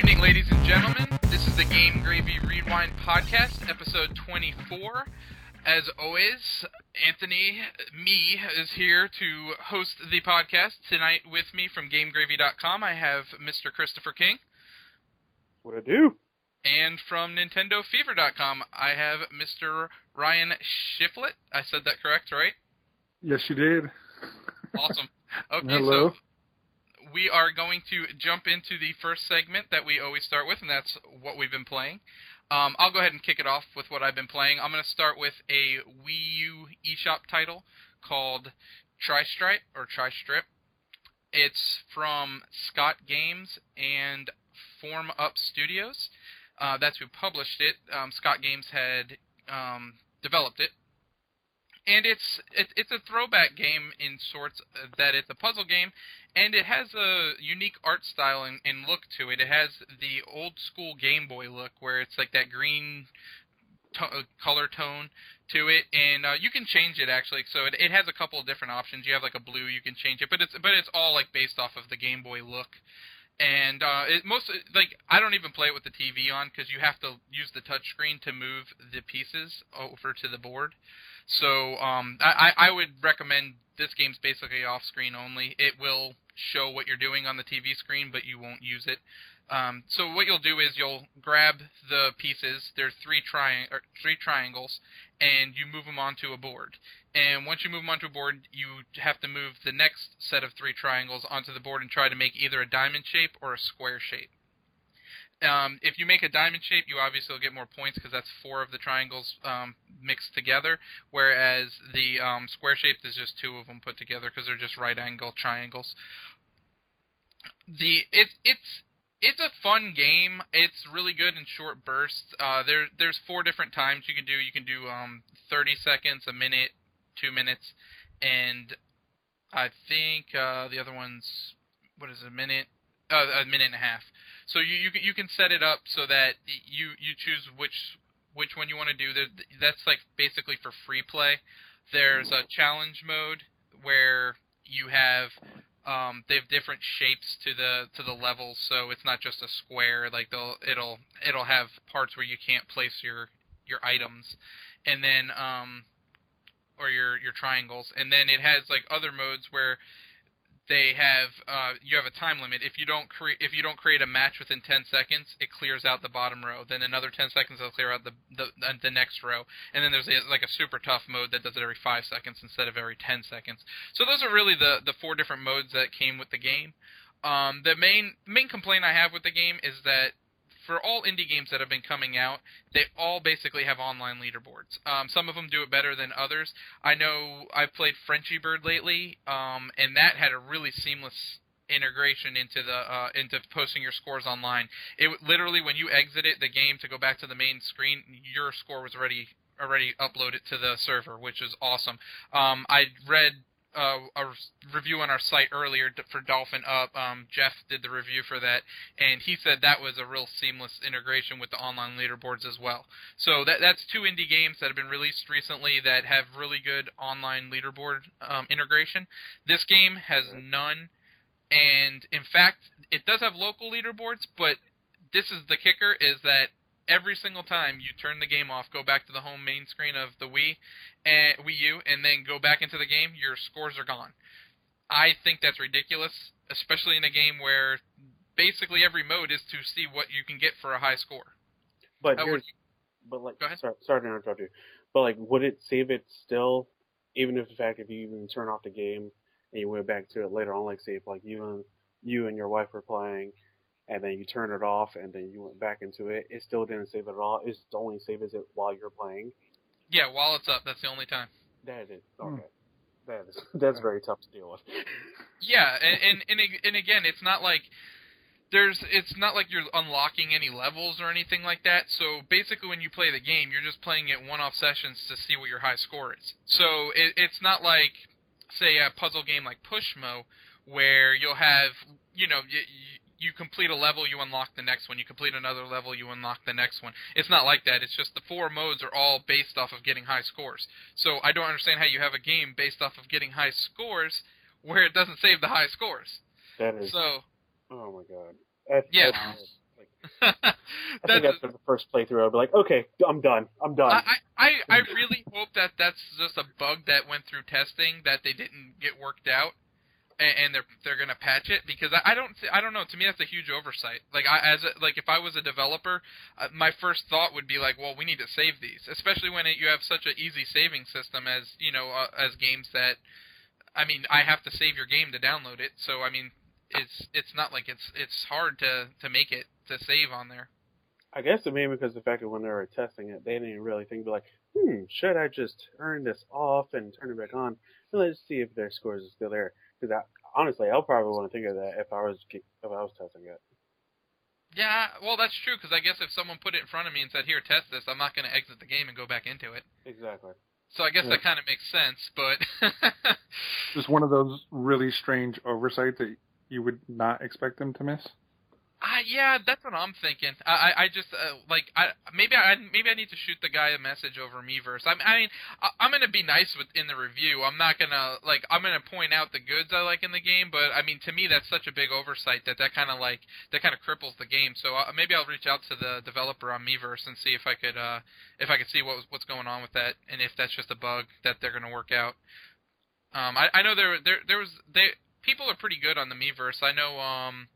evening, ladies and gentlemen. This is the Game Gravy Rewind Podcast, episode 24. As always, Anthony, me, is here to host the podcast. Tonight with me from GameGravy.com, I have Mr. Christopher King. What I do? And from NintendoFever.com, I have Mr. Ryan Shiflett. I said that correct, right? Yes, you did. Awesome. Okay, Hello. so we are going to jump into the first segment that we always start with, and that's what we've been playing. Um, I'll go ahead and kick it off with what I've been playing. I'm going to start with a Wii U eShop title called Tri-Stripe or Tri-Strip. It's from Scott Games and Form Up Studios. Uh, that's who published it. Um, Scott Games had um, developed it, and it's it's it's a throwback game in sorts uh, that it's a puzzle game, and it has a unique art style and, and look to it. It has the old school Game Boy look, where it's like that green to- uh, color tone to it, and uh, you can change it actually. So it, it has a couple of different options. You have like a blue, you can change it, but it's but it's all like based off of the Game Boy look. And uh, it most like I don't even play it with the TV on because you have to use the touchscreen to move the pieces over to the board. So um, I, I would recommend this game's basically off screen only. It will show what you're doing on the TV screen, but you won't use it. Um, so what you'll do is you'll grab the pieces. There's three tri- three triangles, and you move them onto a board. And once you move them onto a board, you have to move the next set of three triangles onto the board and try to make either a diamond shape or a square shape. Um, if you make a diamond shape, you obviously will get more points because that's four of the triangles um, mixed together. Whereas the um, square shape is just two of them put together because they're just right angle triangles. The it's it's it's a fun game. It's really good in short bursts. Uh, there there's four different times you can do. You can do um, 30 seconds, a minute, two minutes, and I think uh, the other one's what is it, a minute, uh, a minute and a half. So you you can, you can set it up so that you you choose which which one you want to do. That's like basically for free play. There's a challenge mode where you have um, they have different shapes to the to the levels, so it's not just a square. Like they'll it'll it'll have parts where you can't place your your items, and then um, or your your triangles, and then it has like other modes where they have uh, you have a time limit. If you don't create if you don't create a match within 10 seconds, it clears out the bottom row. Then another 10 seconds it'll clear out the the, the next row. And then there's a, like a super tough mode that does it every 5 seconds instead of every 10 seconds. So those are really the the four different modes that came with the game. Um, the main main complaint I have with the game is that for all indie games that have been coming out, they all basically have online leaderboards. Um, some of them do it better than others. I know I've played Frenchy Bird lately, um, and that had a really seamless integration into the uh, into posting your scores online. It literally when you exited the game to go back to the main screen, your score was already already uploaded to the server, which is awesome. Um, I read uh, a review on our site earlier for Dolphin Up. Um, Jeff did the review for that, and he said that was a real seamless integration with the online leaderboards as well. So that that's two indie games that have been released recently that have really good online leaderboard um, integration. This game has none, and in fact, it does have local leaderboards, but this is the kicker: is that every single time you turn the game off, go back to the home main screen of the Wii and Wii U, and then go back into the game, your scores are gone. I think that's ridiculous, especially in a game where basically every mode is to see what you can get for a high score. But Uh, here's, but like, sorry, sorry to interrupt you. But like, would it save it still, even if the fact if you even turn off the game and you went back to it later on, like say if like you and you and your wife were playing, and then you turn it off and then you went back into it, it still didn't save it at all. It only saves it while you're playing. Yeah, while it's up, that's the only time. That is Hmm. okay. That is that's very tough to deal with. Yeah, and and and, and again, it's not like there's it's not like you're unlocking any levels or anything like that. So basically, when you play the game, you're just playing it one-off sessions to see what your high score is. So it, it's not like say a puzzle game like Pushmo, where you'll have you know you, complete a level, you unlock the next one. You complete another level, you unlock the next one. It's not like that. It's just the four modes are all based off of getting high scores. So I don't understand how you have a game based off of getting high scores where it doesn't save the high scores. That is So oh my god. That's, Yeah. that's, like I think after the first playthrough, I'd be like, okay, I'm done. I'm done. I, I, I really hope that that's just a bug that went through testing that they didn't get worked out, and, and they're they're gonna patch it because I, I don't I don't know. To me, that's a huge oversight. Like I as a, like if I was a developer, uh, my first thought would be like, well, we need to save these, especially when it, you have such an easy saving system as you know uh, as games that. I mean, I have to save your game to download it, so I mean, it's it's not like it's it's hard to to make it to save on there. I guess it may be because the fact that when they were testing it, they didn't really think, like, hmm, should I just turn this off and turn it back on? And let's see if their scores are still there. Because I, honestly, I'll probably want to think of that if I was if I was testing it. Yeah, well, that's true. Because I guess if someone put it in front of me and said, "Here, test this," I'm not going to exit the game and go back into it. Exactly. So I guess yeah. that kind of makes sense, but just one of those really strange oversights that you would not expect them to miss. Uh, yeah, that's what I'm thinking. I, I, I just uh, like, I maybe I maybe I need to shoot the guy a message over Miiverse. I, I mean, I, I'm gonna be nice with in the review. I'm not gonna like, I'm gonna point out the goods I like in the game. But I mean, to me, that's such a big oversight that that kind of like that kind of cripples the game. So uh, maybe I'll reach out to the developer on Miiverse and see if I could uh if I could see what what's going on with that and if that's just a bug that they're gonna work out. Um, I, I know there there there was they people are pretty good on the Miiverse. I know um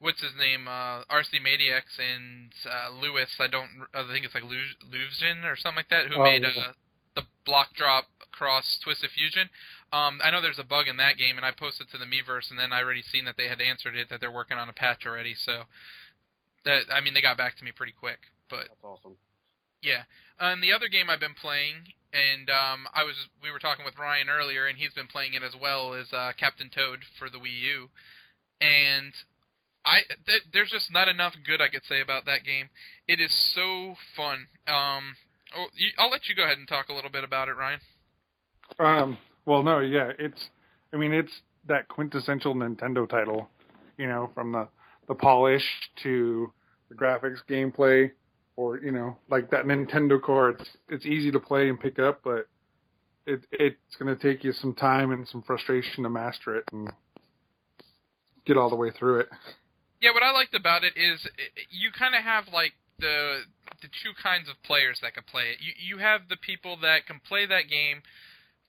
what's his name, uh, RC Maniacs and uh, Lewis. I don't, I think it's like Luvsion or something like that, who oh, made yeah. uh, the block drop cross Twisted Fusion. Um, I know there's a bug in that game, and I posted to the Miiverse, and then I already seen that they had answered it, that they're working on a patch already. So that, I mean, they got back to me pretty quick. But that's awesome. Yeah, and the other game I've been playing, and um, I was we were talking with Ryan earlier, and he's been playing it as well, as uh, Captain Toad for the Wii U, and I th- there's just not enough good I could say about that game. It is so fun. Um, oh, you, I'll let you go ahead and talk a little bit about it, Ryan. Um, well, no, yeah, it's. I mean, it's that quintessential Nintendo title. You know, from the the polish to the graphics, gameplay, or you know, like that Nintendo core. It's it's easy to play and pick up, but it it's going to take you some time and some frustration to master it and get all the way through it. Yeah, what I liked about it is you kind of have like the the two kinds of players that can play it. You you have the people that can play that game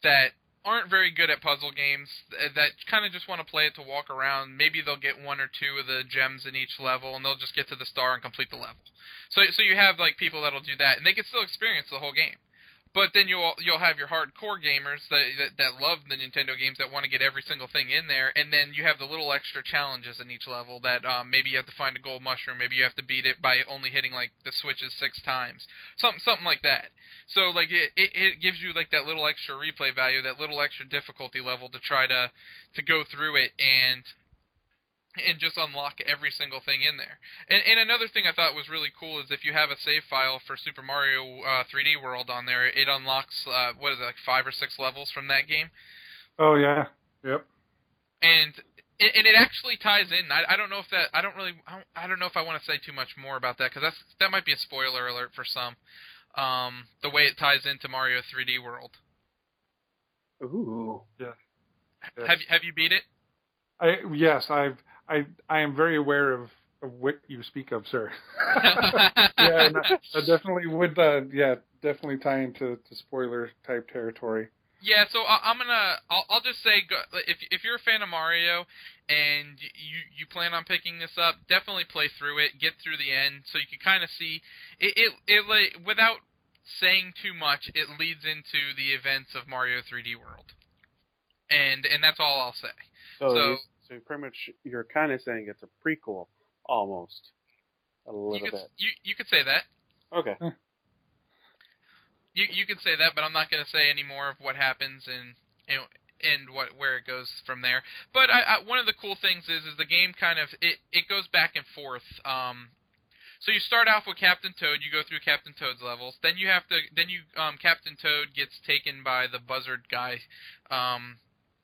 that aren't very good at puzzle games uh, that kind of just want to play it to walk around. Maybe they'll get one or two of the gems in each level, and they'll just get to the star and complete the level. So so you have like people that'll do that, and they can still experience the whole game. But then you'll you'll have your hardcore gamers that, that that love the Nintendo games that want to get every single thing in there, and then you have the little extra challenges in each level that um, maybe you have to find a gold mushroom, maybe you have to beat it by only hitting like the switches six times, something something like that. So like it, it it gives you like that little extra replay value, that little extra difficulty level to try to to go through it and and just unlock every single thing in there. And, and another thing I thought was really cool is if you have a save file for Super Mario uh, 3D World on there, it unlocks uh, what is it like five or six levels from that game. Oh yeah, yep. And and it actually ties in. I, I don't know if that. I don't really. I don't, I don't know if I want to say too much more about that because that's that might be a spoiler alert for some. Um, the way it ties into Mario 3D World. Ooh. Yeah. Yes. Have Have you beat it? I yes, I've I I am very aware of, of what you speak of, sir. yeah, I, I definitely would. Uh, yeah, definitely tie into to spoiler type territory. Yeah, so I, am gonna. I'll, I'll just say, go, if if you're a fan of Mario and you you plan on picking this up, definitely play through it, get through the end, so you can kind of see it. It, it like without saying too much, it leads into the events of Mario 3D World, and and that's all I'll say. So, so so pretty much you're kind of saying it's a prequel, almost a little you could, bit. You you could say that. Okay. You you could say that, but I'm not going to say any more of what happens and you know, and what where it goes from there. But I, I, one of the cool things is is the game kind of it it goes back and forth. Um, so you start off with Captain Toad, you go through Captain Toad's levels, then you have to then you um, Captain Toad gets taken by the buzzard guy. Um,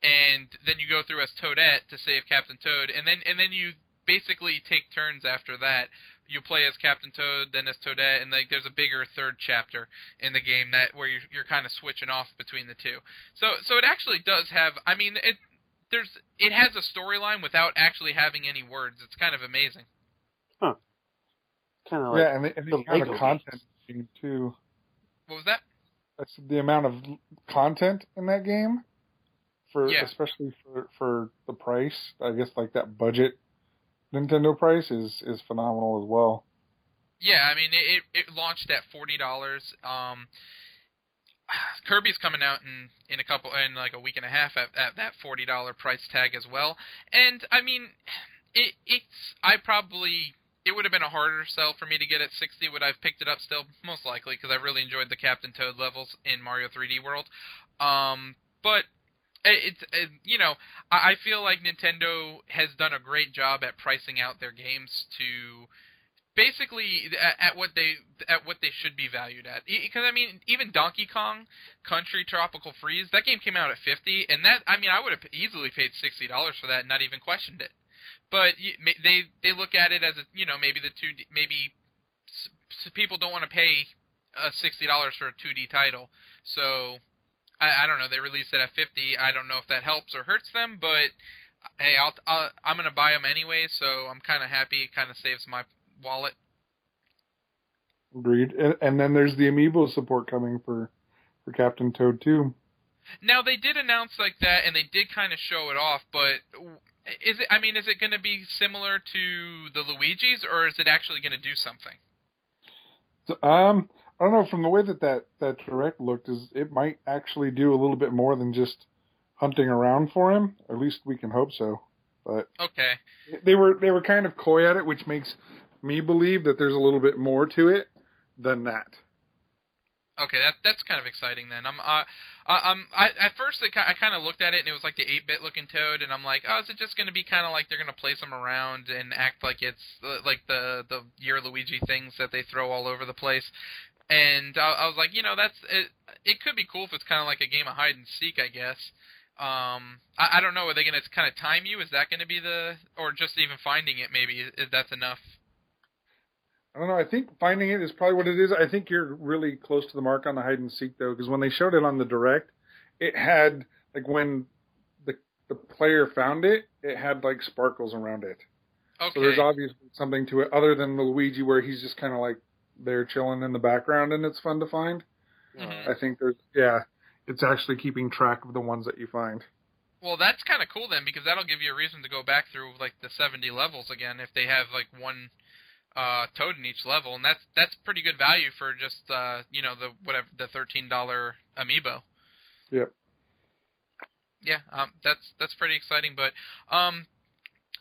and then you go through as Toadette to save Captain Toad, and then and then you basically take turns after that. You play as Captain Toad, then as Toadette, and like there's a bigger third chapter in the game that where you're, you're kind of switching off between the two. So so it actually does have. I mean it there's it has a storyline without actually having any words. It's kind of amazing. Huh. kind of like yeah, and the, and the the amount of content game too. What was that? That's the amount of content in that game for Yeah. especially for for the price. I guess like that budget Nintendo price is is phenomenal as well. Yeah, I mean it it launched at forty dollars. Um, Kirby's coming out in in a couple in like a week and a half at, at that forty dollar price tag as well. And I mean, it it's I probably it would have been a harder sell for me to get at sixty. Would I've picked it up still? Most likely because I really enjoyed the Captain Toad levels in Mario 3D World. Um, but it's it, you know I feel like Nintendo has done a great job at pricing out their games to basically at, at what they at what they should be valued at. Because I mean, even Donkey Kong Country Tropical Freeze, that game came out at fifty, and that I mean, I would have easily paid sixty dollars for that and not even questioned it. But they they look at it as a you know maybe the two maybe people don't want to pay uh, sixty dollars for a two D title, so. I, I don't know. They released it at fifty. I don't know if that helps or hurts them, but hey, I'll, I'll I'm gonna buy them anyway, so I'm kind of happy. It kind of saves my wallet. Agreed. And, and then there's the amiibo support coming for for Captain Toad too. Now they did announce like that, and they did kind of show it off. But is it? I mean, is it going to be similar to the Luigi's, or is it actually going to do something? So, um, I don't know. From the way that that that direct looked, is it might actually do a little bit more than just hunting around for him. At least we can hope so. But Okay. they were they were kind of coy at it, which makes me believe that there's a little bit more to it than that. Okay, that that's kind of exciting then. I'm uh, um I at first I, I kind of looked at it and it was like the 8-bit looking Toad and I'm like, "Oh, is it just going to be kind of like they're going to place him around and act like it's uh, like the the Year Luigi things that they throw all over the place?" And I, I was like, "You know, that's it it could be cool if it's kind of like a game of hide and seek, I guess." Um I, I don't know, are they going to kind of time you? Is that going to be the or just even finding it maybe is that's enough? I don't know. I think finding it is probably what it is. I think you're really close to the mark on the hide and seek though, because when they showed it on the direct, it had like when the the player found it, it had like sparkles around it. Okay. So there's obviously something to it other than the Luigi where he's just kind of like there chilling in the background and it's fun to find. Mhm. I think there's yeah, it's actually keeping track of the ones that you find. Well, that's kind of cool then, because that'll give you a reason to go back through like the 70 levels again if they have like one uh, toad in each level, and that's that's pretty good value for just uh, you know the whatever the thirteen dollar amiibo. Yep. Yeah, um, that's that's pretty exciting, but um,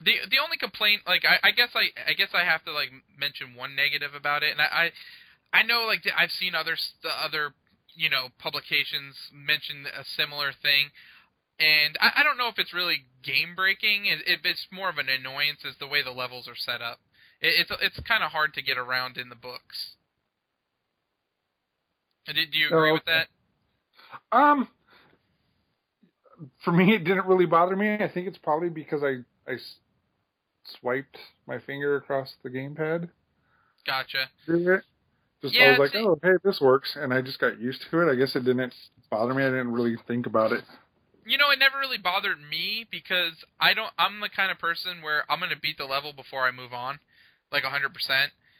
the the only complaint, like I, I guess I I guess I have to like mention one negative about it, and I I, I know like I've seen other other you know publications mention a similar thing and I, I don't know if it's really game breaking. It, it, it's more of an annoyance is the way the levels are set up. It, it's it's kind of hard to get around in the books. Did do you agree Oh, with that? Um, for me, it didn't really bother me. I think it's probably because I I swiped my finger across the gamepad. Gotcha. Just I was like, oh, hey, this works, and I just got used to it. I guess it didn't bother me. I didn't really think about it. You know, it never really bothered me because I don't. I'm the kind of person where I'm gonna beat the level before I move on, like 100%.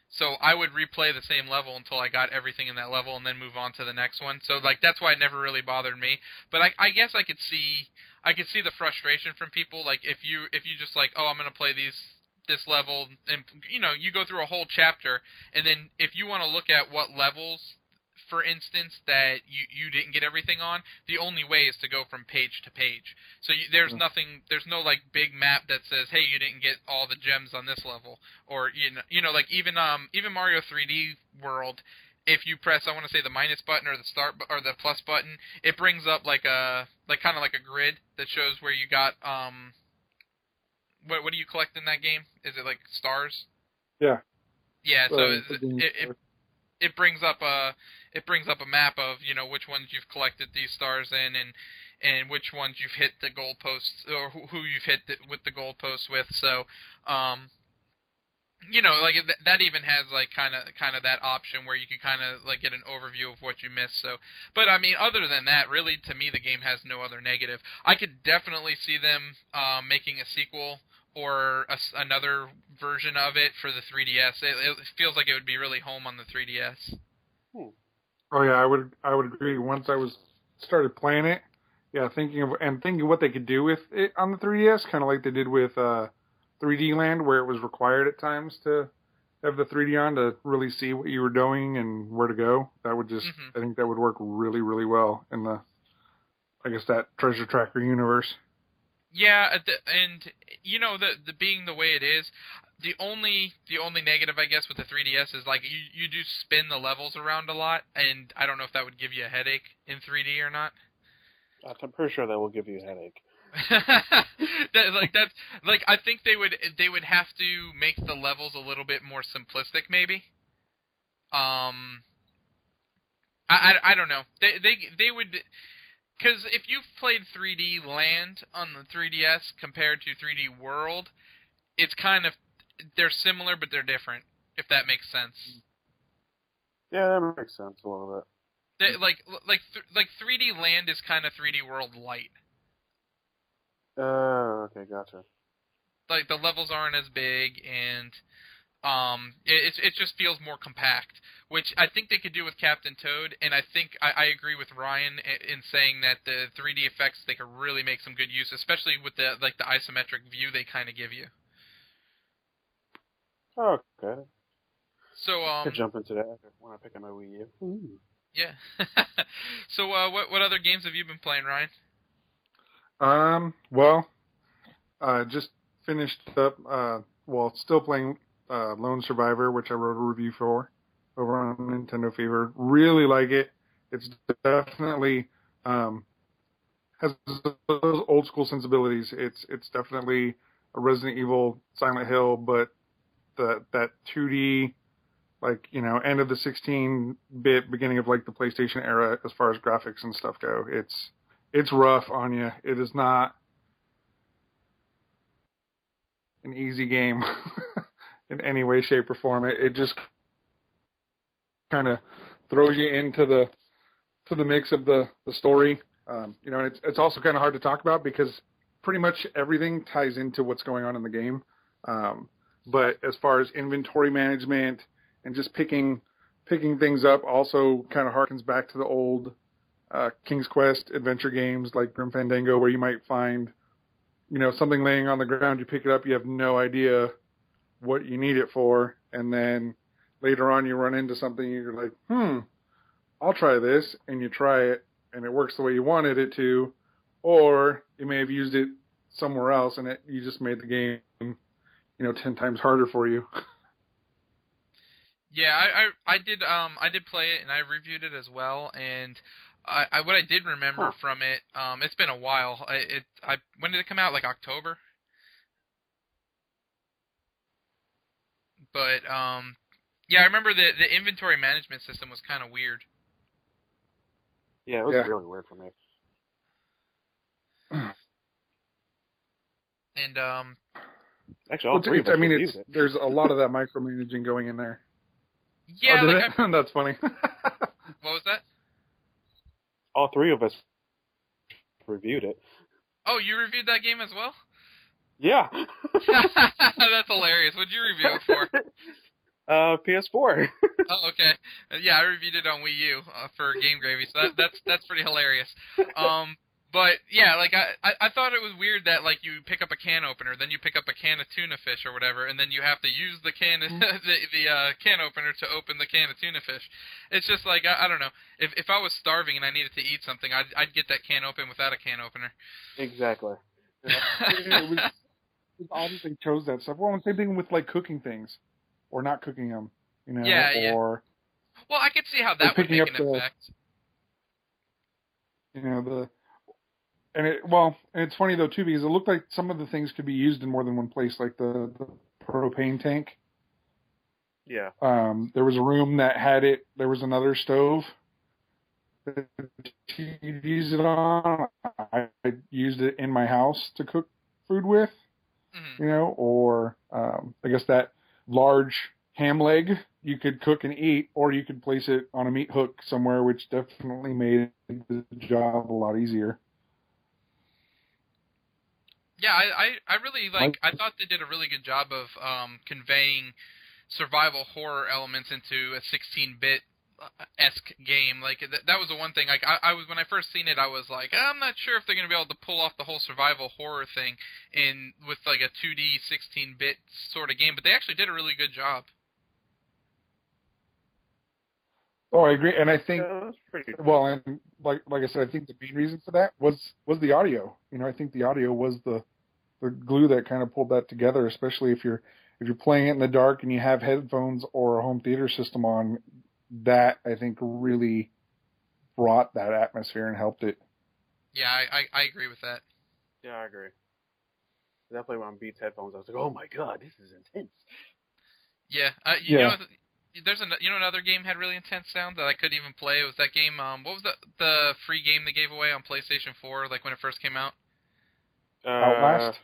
So I would replay the same level until I got everything in that level and then move on to the next one. So like that's why it never really bothered me. But I, I guess I could see I could see the frustration from people. Like if you if you just like oh I'm gonna play these this level and you know you go through a whole chapter and then if you want to look at what levels for instance that you you didn't get everything on the only way is to go from page to page so you, there's Mm. nothing there's no like big map that says hey you didn't get all the gems on this level or you know you know like even um even Mario 3D World if you press I want to say the minus button or the start bu- or the plus button it brings up like a like kind of like a grid that shows where you got um what what do you collect in that game is it like stars Yeah. yeah so Uh, it, it, it it brings up a it brings up a map of you know which ones you've collected these stars in and and which ones you've hit the goalposts or who, who you've hit the, with the goalposts with. So, um, you know, like th- that even has like kind of kind of that option where you can kind of like get an overview of what you missed. So, but I mean, other than that, really, to me, the game has no other negative. I could definitely see them um, making a sequel or a another version of it for the 3DS. It, it feels like it would be really home on the 3DS. Oh yeah, I would I would agree. Once I was started playing it, yeah, thinking of and thinking what they could do with it on the 3DS, kind of like they did with uh, 3D Land, where it was required at times to have the 3D on to really see what you were doing and where to go. That would just Mhm. I think that would work really really well in the I guess that treasure tracker universe. Yeah, and you know the the being the way it is, the only the only negative I guess with the 3DS is like you you do spin the levels around a lot, and I don't know if that would give you a headache in 3D or not. I'm pretty sure that will give you a headache. that, like that's like I think they would they would have to make the levels a little bit more simplistic maybe. Um I I, I don't know. They they they would cuz if you've played 3D Land on the 3DS compared to 3D World, it's kind of they're similar but they're different if that makes sense. Yeah, that makes sense a little bit. They, like like th- like 3D Land is kind of 3D World light. Uh, okay, gotcha. like the levels aren't as big and um it it it just feels more compact which i think they could do with captain toad and i think i, I agree with ryan i- in saying that the 3d effects they could really make some good use especially with the like the isometric view they kind of give you Okay. so I um could jump into that when I pick up my Wii U. Ooh. yeah so uh what what other games have you been playing ryan Um, well, uh, just finished up, uh, well, still playing, uh, Lone Survivor, which I wrote a review for over on Nintendo Fever. Really like it. It's definitely, um, has those old school sensibilities. It's, it's definitely a Resident Evil Silent Hill, but the, that 2D, like, you know, end of the 16 bit, beginning of like the PlayStation era as far as graphics and stuff go. It's, it's rough on you. It is not an easy game in any way, shape, or form. It, it just kind of throws you into the to the mix of the the story. Um, you know, it's it's also kind of hard to talk about because pretty much everything ties into what's going on in the game. Um, but as far as inventory management and just picking picking things up, also kind of harkens back to the old uh, King's Quest adventure games like Grim Fandango, where you might find, you know, something laying on the ground. You pick it up, you have no idea what you need it for, and then later on you run into something, you're like, hmm, I'll try this, and you try it, and it works the way you wanted it to, or you may have used it somewhere else, and it you just made the game, you know, ten times harder for you. Yeah, I, I I did um I did play it and I reviewed it as well and I, I what I did remember Huh. from it um it's been a while I, it I when did it come out like October but um yeah I remember the the inventory management system was kind of weird Yeah, it was Yeah. really weird for me. and um Actually, all Well, three it's, of I mean, it's it. there's a lot of that micromanaging going in there. yeah Oh, like? I, that's funny. what was that All three of us reviewed it. oh you reviewed that game as well Yeah. that's hilarious what'd you review it for uh, PS4. Oh, okay. Yeah, I reviewed it on Wii U uh, for Game Gravy, so that, that's that's pretty hilarious. Um, but yeah, like I, I I thought it was weird that like you pick up a can opener, then you pick up a can of tuna fish or whatever, and then you have to use the can the the uh, can opener to open the can of tuna fish. It's just like I, I don't know. If if I was starving and I needed to eat something, I'd I'd get that can open without a can opener. exactly. Yeah, it was, it was odd they chose that stuff. Well, same thing with like cooking things, or not cooking them. You know, Yeah, yeah. or well, I could see how that would picking make up an the- effect. you know the. And it well, and it's funny though too because it looked like some of the things could be used in more than one place, like the, the propane tank. Yeah. Um, there was a room that had it. There was another stove that you'd use it on. I, I used it in my house to cook food with, Mhm. you know, or um, I guess that large ham leg you could cook and eat, or you could place it on a meat hook somewhere, which definitely made the job a lot easier. Yeah, I, I, I really like. I thought they did a really good job of um, conveying survival horror elements into a 16-bit esque game. Like th- that was the one thing. Like I, I was when I first seen it, I was like, I'm not sure if they're gonna be able to pull off the whole survival horror thing in with like a 2D 16-bit sort of game. But they actually did a really good job. Oh, I agree, and I think Yeah, that's pretty cool. well, and like like I said, I think the main reason for that was was the audio. You know, I think the audio was the the glue that kind of pulled that together, especially if you're if you're playing it in the dark and you have headphones or a home theater system on. That I think really brought that atmosphere and helped it. Yeah, I, I, I agree with that. Yeah, I agree. Definitely when on Beats headphones, I was like, "Oh my god, this is intense." Yeah, uh, you Yeah. know, there's an you know another game had really intense sound that I couldn't even play. It was that game. Um, what was the the free game they gave away on PlayStation 4, like when it first came out? Uh, Outlast?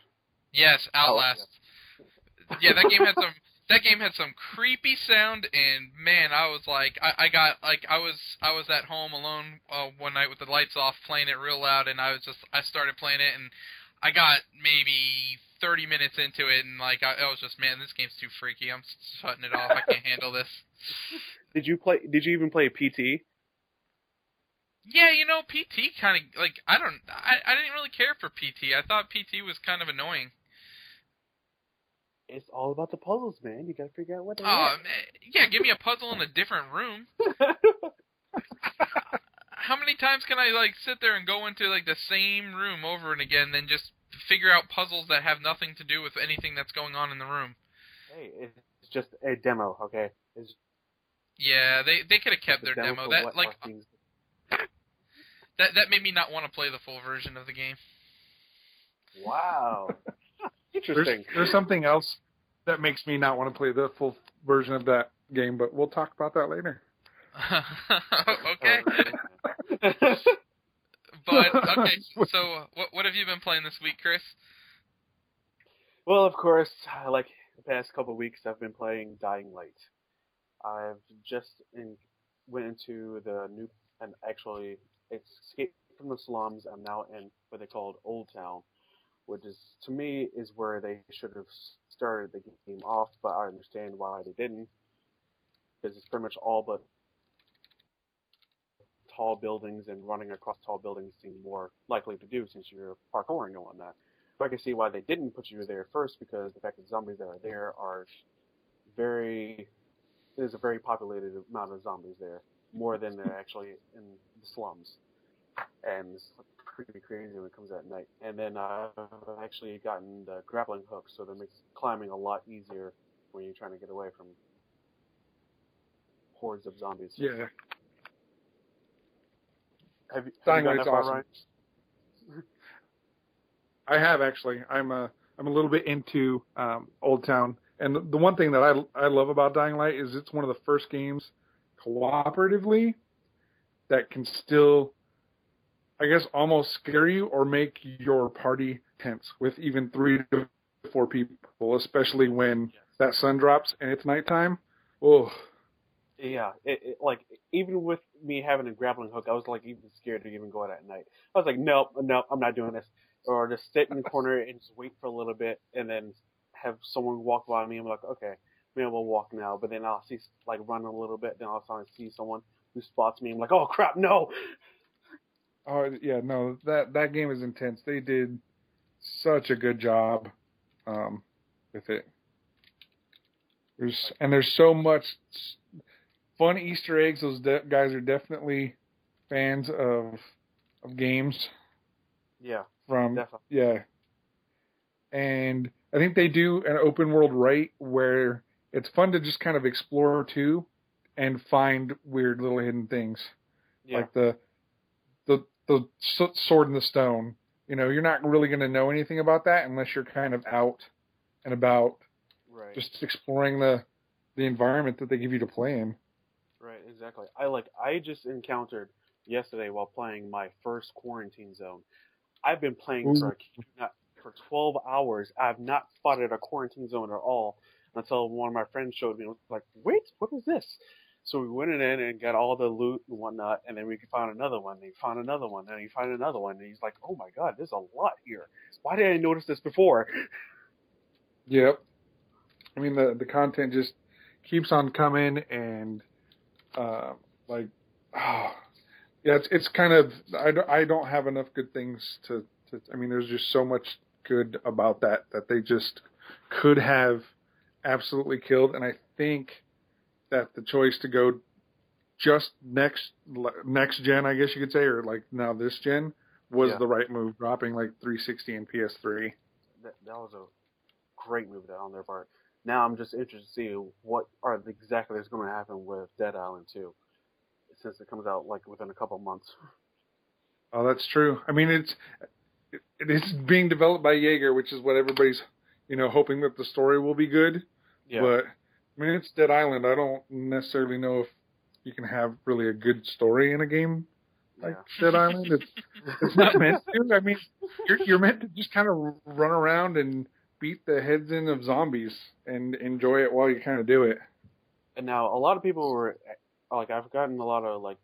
Yes, Outlast. Outlast, yeah, that game had some. That game had some creepy sound, and man, I was like, I, I got like, I was, I was at home alone uh, one night with the lights off, playing it real loud, and I was just, I started playing it, and I got maybe 30 minutes into it, and like, I, I was just, man, this game's too freaky. I'm shutting it off. I can't handle this. Did you play? Did you even play PT? Yeah, you know, PT kind of like I don't, I, I didn't really care for PT. I thought PT was kind of annoying. It's all about the puzzles, man. You gotta figure out what they Oh, man, yeah, give me a puzzle in a different room. How many times can I like sit there and go into like the same room over and again, then just figure out puzzles that have nothing to do with anything that's going on in the room? hey, it's just a demo, okay? It's Yeah, they they could have kept their a demo. That like that that made me not want to play the full version of the game. Wow, interesting. there's something else that makes me not want to play the full version of that game, but we'll talk about that later. okay. But okay, so what what have you been playing this week, Chris? Well, of course, like the past couple of weeks, I've been playing Dying Light. I've just in, went into the new and actually it's escaped from the slums. I'm now in what they called Old Town, which is to me is where they should have started the game off. But I understand why they didn't, because it's pretty much all but tall buildings and running across tall buildings seem more likely to do since you're parkouring and whatnot. But I can see why they didn't put you there first because the fact that zombies that are there are very there's a very populated amount of zombies there, more than there actually in the slums, and pretty crazy when it comes at night. And then I've actually gotten the grappling hook, so that makes climbing a lot easier when you're trying to get away from hordes of zombies. Yeah, Have you, have Dying you gotten that far, awesome. Ryan? I have actually. I'm a I'm a little bit into um, Old Town, and the, the one thing that I I love about Dying Light is it's one of the first games cooperatively that can still, I guess, almost scare you or make your party tense with even three to four people, especially when that sun drops and it's nighttime. Oh, Yeah, it, it, like even with me having a grappling hook, I was like even scared to even go out at night. I was like, nope, nope, I'm not doing this. Or just sit in the corner and just wait for a little bit, and then have someone walk by me. I'm like, okay, maybe we'll walk now. But then I'll see like run a little bit, then I'll suddenly see someone who spots me. I'm like, oh crap, no. Oh yeah, no, that that game is intense. They did such a good job um, with it. There's and there's so much fun Easter eggs. Those de- guys are definitely fans of of games Yeah, from definitely. yeah. And I think they do an open world right where it's fun to just kind of explore too and find weird little hidden things Yeah, like the the sword in the stone. You know, you're not really going to know anything about that unless you're kind of out and about, right, just exploring the the environment that they give you to play in. right, exactly. I like I just encountered yesterday while playing my first quarantine zone. I've been playing for not for 12 hours. I've not spotted a quarantine zone at all until one of my friends showed me. I was like, wait, what is this? So we went in and got all the loot and whatnot, and then we found another one. And found another one, and he found another one, and he's like, "Oh my god, there's a lot here. Why didn't I notice this before?" Yep. I mean the the content just keeps on coming and uh, like oh yeah it's it's kind of I don't I don't have enough good things to, to I mean there's just so much good about that that they just could have absolutely killed and I think that the choice to go just next next gen I guess you could say or like now this gen was Yeah. the right move dropping like 360 and PS3 That, that was a great move on their part. Now I'm just interested to see what are exactly is going to happen with Dead Island 2, since it comes out like within a couple months. Oh, that's true. I mean, it's it, it is being developed by Yager, which is what everybody's you know hoping that the story will be good. But I mean, it's Dead Island. I don't necessarily know if you can have really a good story in a game like Dead Island. It's it's not meant to. I mean, you're you're meant to just kind of run around and beat the heads in of zombies and enjoy it while you kind of do it. And now a lot of people were like, I've gotten a lot of like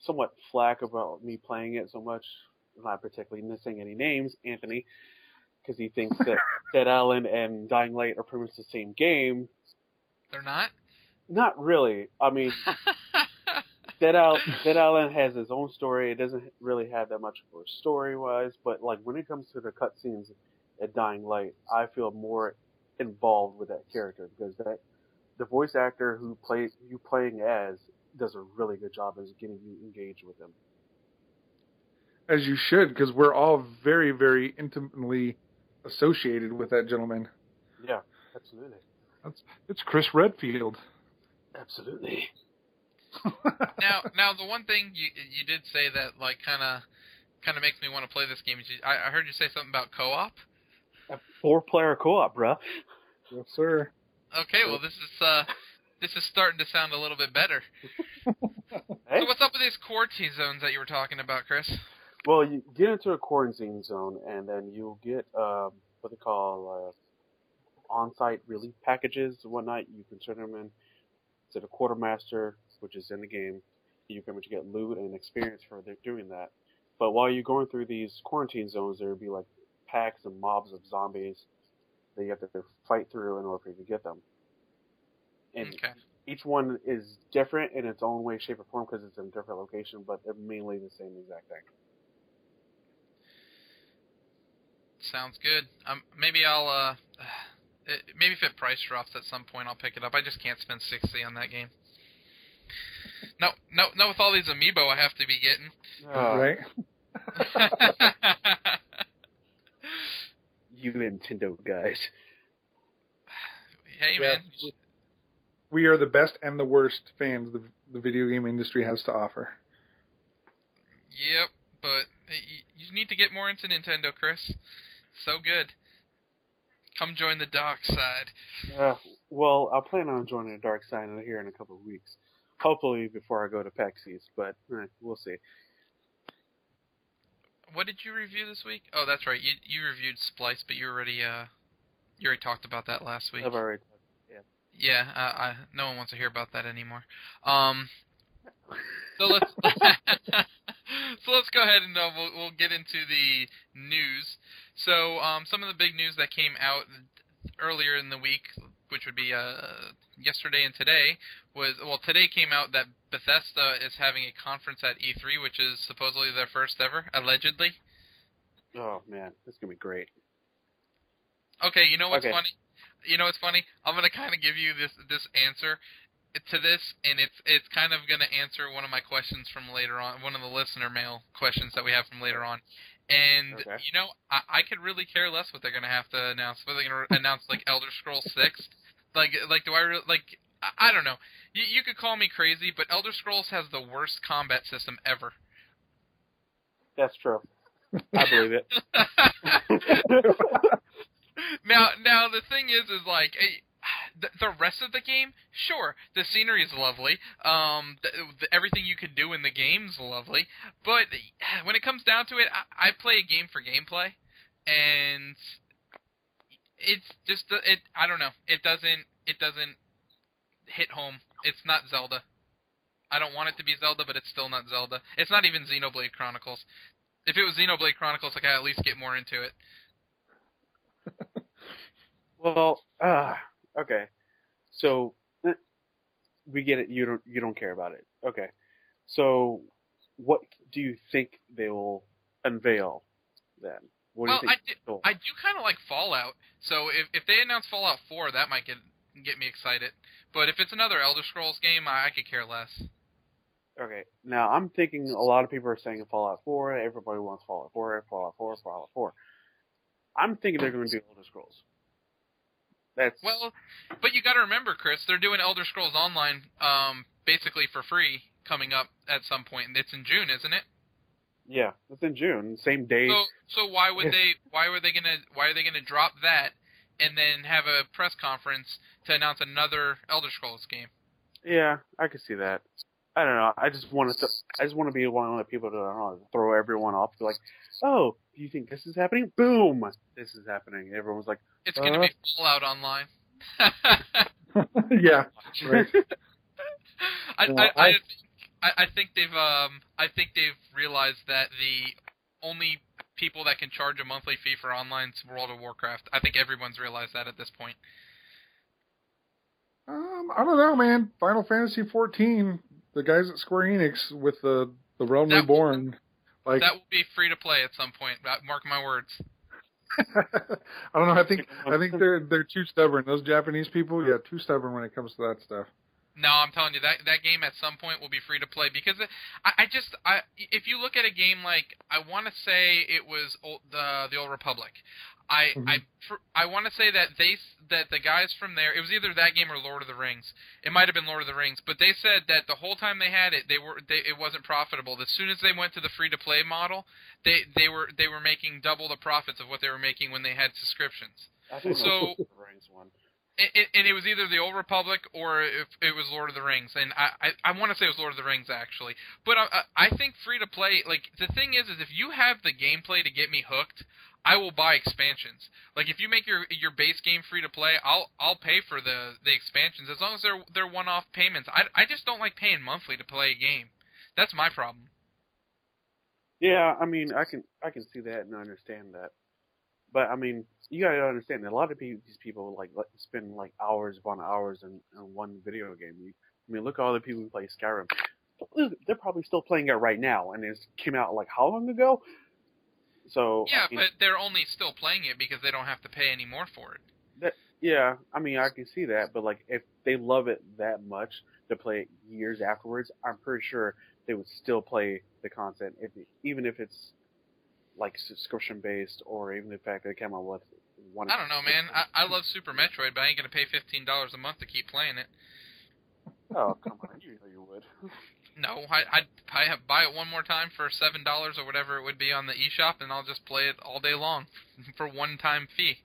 somewhat flack about me playing it so much. Not particularly missing any names, Anthony, because he thinks that Dead Island and Dying Light are pretty much the same game. They're not. Not really. I mean, Dead Island, Dead Island has its own story. It doesn't really have that much for story wise, but like when it comes to the cutscenes at Dying Light, I feel more involved with that character because that the voice actor who plays you playing as does a really good job as getting you engaged with him. As you should, because we're all very, very intimately associated with that gentleman. Yeah, absolutely, It's Chris Redfield. absolutely. now, now the one thing you you did say that like kind of kind of makes me want to play this game is you, I, I heard you say something about co-op. A four player co op, bruh. yes, sir. Okay, well this is uh this is starting to sound a little bit better. Hey? So what's up with these quarantine zones that you were talking about, Chris? Well, you get into a quarantine zone, and then you'll get um, what they call uh, on-site relief packages and whatnot. You can turn them in to the quartermaster, which is in the game. You can much get loot and experience for doing that. But while you're going through these quarantine zones, there will be like packs and mobs of zombies that you have to fight through in order for you to get them. And Okay. each one is different in its own way, shape, or form because it's in a different location, but they're mainly the same exact thing. Sounds good. Um, maybe I'll uh, maybe if it price drops at some point, I'll pick it up. I just can't spend sixty on that game. No, no, no. With all these amiibo I have to be getting. Uh, right? You Nintendo guys. hey Yeah. man, We are the best and the worst fans the, the video game industry has to offer. Yep, but you need to get more into Nintendo, Chris. So good. Come join the dark side. Uh, well, I plan on joining the dark side here in a couple of weeks. Hopefully before I go to PAX East, but eh, we'll see. What did you review this week? Oh, that's right. You you reviewed Splice, but you already uh you already talked about that last week. I've already. Yeah, uh, I, no one wants to hear about that anymore. Um, so let's so let's go ahead and uh, we'll, we'll get into the news. So um, some of the big news that came out earlier in the week, which would be uh, yesterday and today, was well today came out that Bethesda is having a conference at E3, which is supposedly their first ever, allegedly. Oh man, this is gonna be great. Okay, you know what's Okay. funny? You know what's funny? I'm gonna kind of give you this this answer to this, and it's it's kind of gonna answer one of my questions from later on, one of the listener mail questions that we have from later on. And Okay. you know, I, I could really care less what they're gonna have to announce. Whether they're gonna announce like Elder Scrolls Six, like like do I re- like I, I don't know. You, you could call me crazy, but Elder Scrolls has the worst combat system ever. That's true. I believe it. now, now the thing is, is like eh, the, the rest of the game. Sure, the scenery is lovely. Um, everything you can do in the game's lovely. But when it comes down to it, I, I play a game for gameplay, and it's just it. I don't know. It doesn't. It doesn't hit home. It's not Zelda. I don't want it to be Zelda, but it's still not Zelda. It's not even Xenoblade Chronicles. If it was Xenoblade Chronicles, I at least get more into it. Well, uh, okay. So eh, we get it. You don't you don't care about it. Okay. So what do you think they will unveil then? What do well, you I do, I do kind of like Fallout. So if if they announce Fallout 4, that might get get me excited. But if it's another Elder Scrolls game, I, I could care less. Okay. Now I'm thinking a lot of people are saying Fallout 4. Everybody wants Fallout 4. Fallout 4. Fallout 4. I'm thinking they're going to do Elder Scrolls. That's Well, but you got to remember, Chris, they're doing Elder Scrolls Online, um, basically for free, coming up at some. And It's in June, isn't it? yeah. It's in June, same day. So, so why would they? Why were they gonna? Why are they gonna drop that and then have a press conference to announce another Elder Scrolls game? Yeah, I could see that. I don't know. I just want to. I just want to be one of the people to I don't know, throw everyone off. Be like, oh, do you think this is happening? Boom, this is happening. Everyone's like, It's gonna Uh. be Fallout Online. yeah, right. I, Well, I, I, I- think, I, I think they've um I think they've realized that the only people that can charge a monthly fee for online is World of Warcraft. I think everyone's realized that at this point. Um, I don't know, man. Final Fantasy 14, the guys at Square Enix with the the Realm That- Reborn, like that will be free to play at some point. Mark my words. I don't know. I think I think they're they're too stubborn. Those Japanese people, yeah, too stubborn when it comes to that stuff. No, I'm telling you that that game at some point will be free to play because it, I, I just I if you look at a game like I want to say it was old, the the Old Republic, I Mhm. I fr- I want to say that they that the guys from there it was either that game or Lord of the Rings. It might have been Lord of the Rings, but they said that the whole time they had it, they were they it wasn't profitable. As soon as they went to the free to play model, they they were they were making double the profits of what they were making when they had subscriptions. I think So- the Rings one. And it was either the Old Republic or if it was Lord of the Rings, and I I, I want to say it was Lord of the Rings actually, but I I I think free to play like the thing is is if you have the gameplay to get me hooked, I will buy expansions. Like if you make your your base game free to play, I'll I'll pay for the the expansions as long as they're they're one off payments. I I just don't like paying monthly to play a game. That's my problem. Yeah, I mean, I can I can see that and understand that, but I mean, you gotta understand that a lot of pe- these people like spend like hours upon hours in, in one video game. You, I mean, look at all the people who play Skyrim. They're probably still playing it right now, and it came out like how long ago? So Yeah, I mean, but they're only still playing it because they don't have to pay any more for it. yeah, I mean, I can see that, but like if they love it that much to play it years afterwards, I'm pretty sure they would still play the content, if even if it's like subscription based, or even the fact that it came out with one. I don't know, man. I, I love Super Metroid, but I ain't gonna pay fifteen dollars a month to keep playing it. Oh come on, you know you would. No, I I'd I have, buy it one more time for seven dollars or whatever it would be on the eShop, and I'll just play it all day long for one time fee.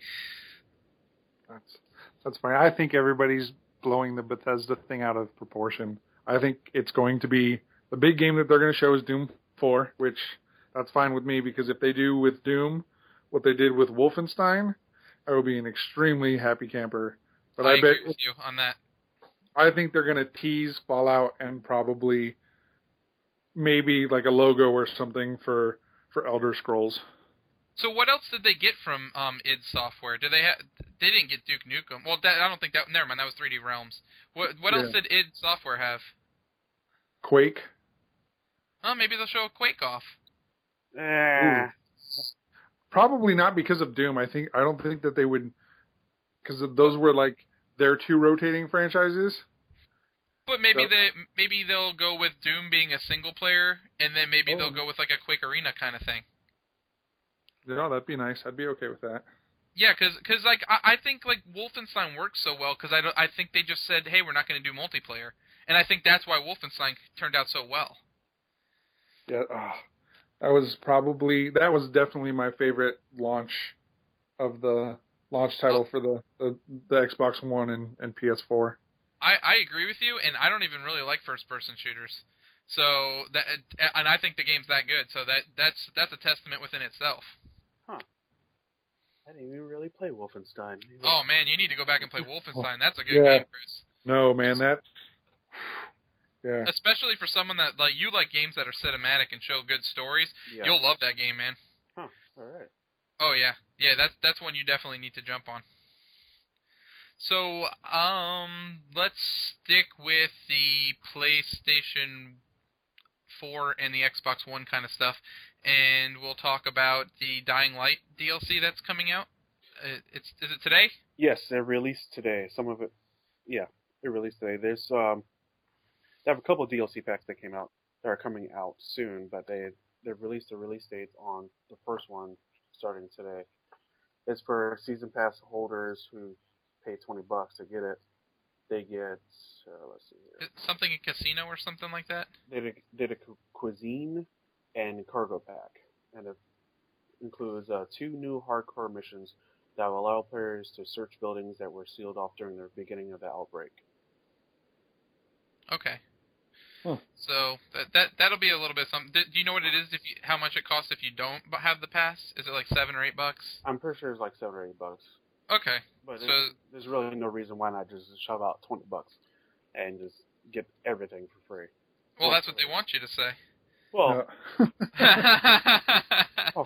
That's that's fine. I think everybody's blowing the Bethesda thing out of proportion. I think it's going to be the big game that they're going to show is Doom 4, which that's fine with me because if they do with Doom what they did with Wolfenstein, I will be an extremely happy camper. But I, I bet agree with you on that. I think they're going to tease Fallout and probably maybe like a logo or something for for Elder Scrolls. So what else did they get from um id Software? Did they ha- they didn't get Duke Nukem? Well, that, I don't think that. Never mind, that was 3D Realms. What what else did id Software have? Quake. Oh, maybe they'll show a Quake off. Eh, Probably not because of Doom. I think I don't think that they would because those were like their two rotating franchises. But maybe Yep. they maybe they'll go with Doom being a single player, and then maybe Oh. they'll go with like a Quake Arena kind of thing. No, that'd be nice. I'd be okay with that. Yeah, because cause, like I, I think like Wolfenstein works so well because I don't, I think they just said hey we're not going to do multiplayer, and I think that's why Wolfenstein turned out so well. Yeah, ah, that was probably that was definitely my favorite launch of the launch title oh. for the the, the Xbox One and, and PS4. I I agree with you, and I don't even really like first person shooters. So that and I think the game's that good. So that that's that's a testament within itself. Huh. I didn't even really play Wolfenstein. Oh man, you need to go back and play Wolfenstein. That's a good Yeah. game, Chris. No, man, that Yeah. Especially for someone that like you like games that are cinematic and show good stories. Yeah. You'll love that game, man. Huh. All right. Oh yeah, yeah. That's that's one you definitely need to jump on. So um, let's stick with the PlayStation 4 and the Xbox One kind of stuff, and we'll talk about the Dying Light DLC that's coming out. Uh, it's is it today? Yes, it released today. Some of it, yeah, it released today. There's um, they have a couple of DLC packs that came out that are coming out soon, but they they've released the release dates on the first one starting today. It's for season pass holders who pay twenty bucks to get it. They get uh, let's see here. Something in casino or something like that? They did a, did a cuisine and cargo pack, and it includes uh, two new hardcore missions that will allow players to search buildings that were sealed off during the beginning of the outbreak. Okay. Huh. So that that that'll be a little bit something. Do do you know what it is? If you how much it costs if you don't have the pass? Is it like seven or eight bucks? I'm pretty sure it's like seven or eight bucks, Okay. but So- there's, there's really no reason why not just shove out twenty bucks and just get everything for free. Well, that's what they want you to say. Well, Yeah. Oh,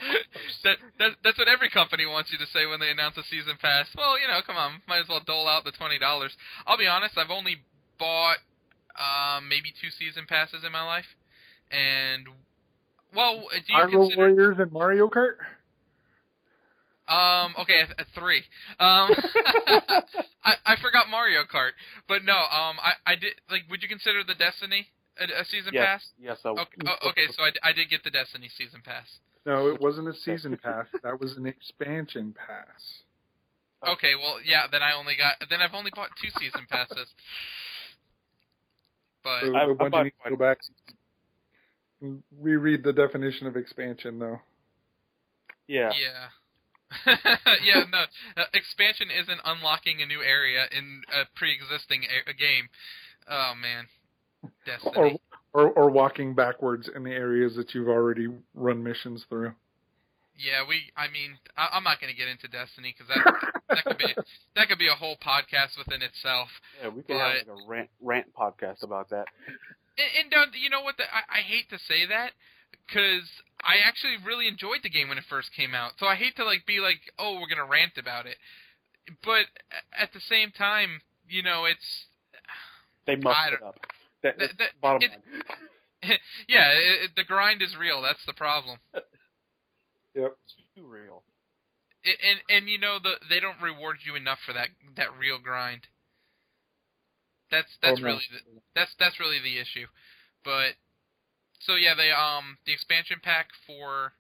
that, that that's what every company wants you to say when they announce a season pass. Well, you know, come on, might as well dole out the twenty dollars. I'll be honest, I've only bought um, maybe two season passes in my life, and well, do you consider? Warriors and Mario Kart. Um, okay, a, a three. Um, I I forgot Mario Kart, but no, um, I I did like. Would you consider the Destiny a, a season yes, pass? yes, I Okay, oh, okay, so I, I did get the Destiny season pass. No, it wasn't a season pass. That was an expansion pass. Okay, well, yeah, then I only got then I've only bought two season passes. But So I- a I bunch bought of you go back, and reread the definition of expansion, though. yeah. yeah. yeah, no. Uh, expansion isn't unlocking a new area in a pre-existing a- a game. Oh man, Or, Destiny. or or walking backwards in the areas that you've already run missions through. Yeah, we. I mean, I, I'm not going to get into Destiny because that that could be that could be a whole podcast within itself. Yeah, we can have like a rant rant podcast about that. And, and don't you know what? The, I, I hate to say that because I actually really enjoyed the game when it first came out. So I hate to like be like, oh, we're gonna rant about it. But at the same time, you know, it's They mucked it up. That, That- that- bottom it- line. yeah, it- the grind is real. That's the problem. Yep. It's too real. It, and and you know the they don't reward you enough for that that real grind. That's that's Oh, really the, that's that's really the issue. But so yeah, they um the expansion pack for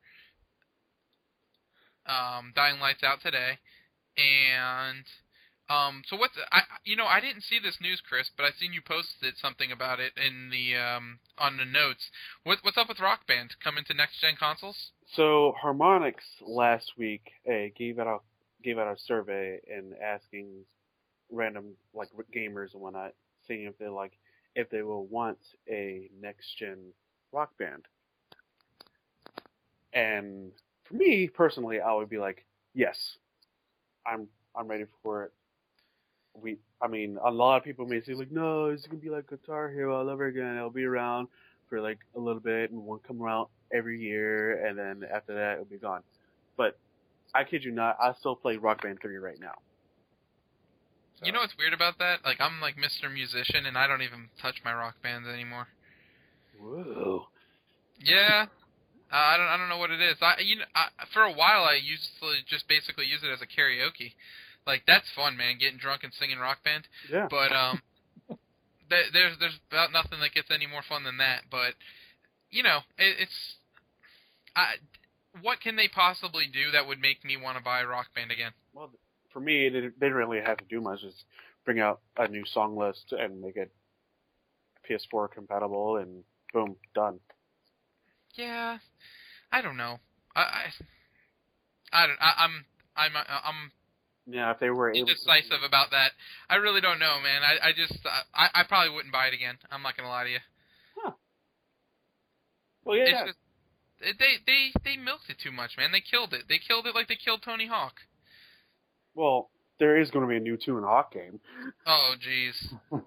um Dying Light's out today, and um so what's I you know I didn't see this news, Chris, but I seen you posted something about it in the um on the notes. What what's up with Rock Band coming to next gen consoles? So Harmonix last week gave out a gave out a survey and asking random like gamers and whatnot, seeing if they like if they will want a next gen rock band. And for me personally, I would be like, yes, I'm I'm ready for it. We, I mean, a lot of people may say like, no, it's gonna be like Guitar Hero all over again. It'll be around for like a little bit and won't come around every year, and then after that it'll be gone. But I kid you not, I still play Rock Band 3 right now. So- You know what's weird about that? Like I'm like Mr. Musician and I don't even touch my rock bands anymore. Whoa. Yeah. Uh, I don't I don't know what it is. I you know I, for a while I used to just basically use it as a karaoke. Like that's fun, man, getting drunk and singing rock band. Yeah. But um there, there's there's about nothing that gets any more fun than that, but you know, it, it's I what can they possibly do that would make me want to buy rock band again? Well, for me, they didn't really have to do much. Just bring out a new song list and make it PS4 compatible, and boom, done. Yeah. I don't know. I I, I don't I, I'm I'm uh, I'm Yeah, if they were indecisive about that. I really don't know, man. I I just uh, I I probably wouldn't buy it again. I'm not gonna lie to you. Huh. Well, yeah, It's yeah. just they they they milked it too much, man. They killed it. They killed it like they killed Tony Hawk. Well, there is going to be a new Tony Hawk game. Oh, jeez.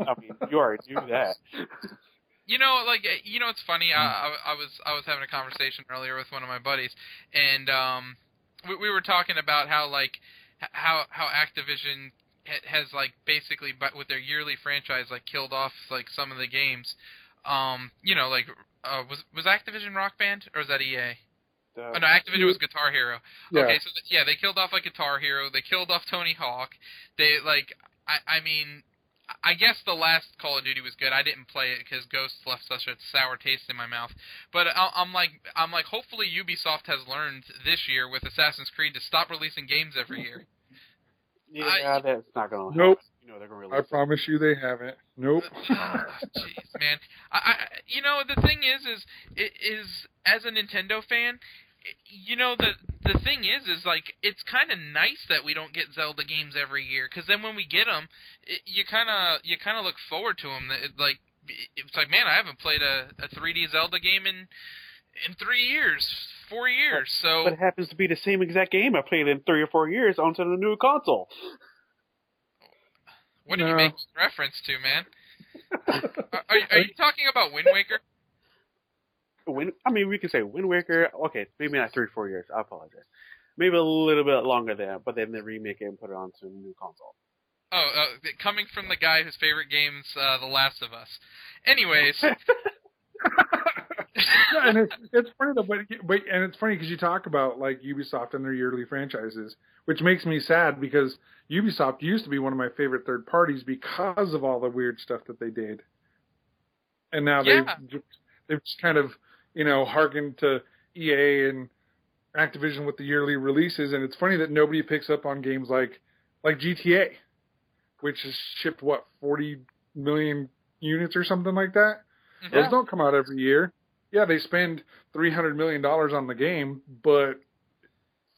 I mean, you already knew that. You know, like eh, you know, it's funny. I, I, I was I was having a conversation earlier with one of my buddies, and um, we, we were talking about how like how how Activision has like basically, but with their yearly franchise, like killed off like some of the games. Um, you know, like uh, was was Activision Rock Band or was that EA? The- Oh no, Activision was Guitar Hero. Yeah. Okay, so th- yeah, they killed off like Guitar Hero. They killed off Tony Hawk. They like, I, I mean, I guess the last Call of Duty was good. I didn't play it because Ghosts left such a sour taste in my mouth. But I, I'm like, I'm like, hopefully Ubisoft has learned this year with Assassin's Creed to stop releasing games every year. yeah, I- that's not going to Nope. You know they're going to I release. it. promise you they haven't. Nope. Ah, Jeez, man. I, I, you know, the thing is, is, is as a Nintendo fan, you know, the the thing is, is like it's kind of nice that we don't get Zelda games every year, because then when we get them, it, you kind of you kind of look forward to them. It, like it's like, man, I haven't played a, a 3D Zelda game in in three years, four years. So But it happens to be the same exact game I played in three or four years onto the new console. What are you No. making reference to, man? Are, are, are you talking about Wind Waker? I mean, we can say Wind Waker. Okay, maybe not three four years. I apologize. Maybe a little bit longer than that, but then they remake it and put it onto a new console. Oh, uh, coming from the guy whose favorite game's uh, The Last of Us. Anyways, Yeah, and it's, it's funny though, but, but and it's funny because you talk about like Ubisoft and their yearly franchises, which makes me sad because Ubisoft used to be one of my favorite third parties because of all the weird stuff that they did, and now Yeah. they've they've just kind of you know harkened to EA and Activision with the yearly releases, and it's funny that nobody picks up on games like like GTA, which has shipped what forty million units or something like that. mhm. Those don't come out every year. Yeah, they spend three hundred million dollars on the game, but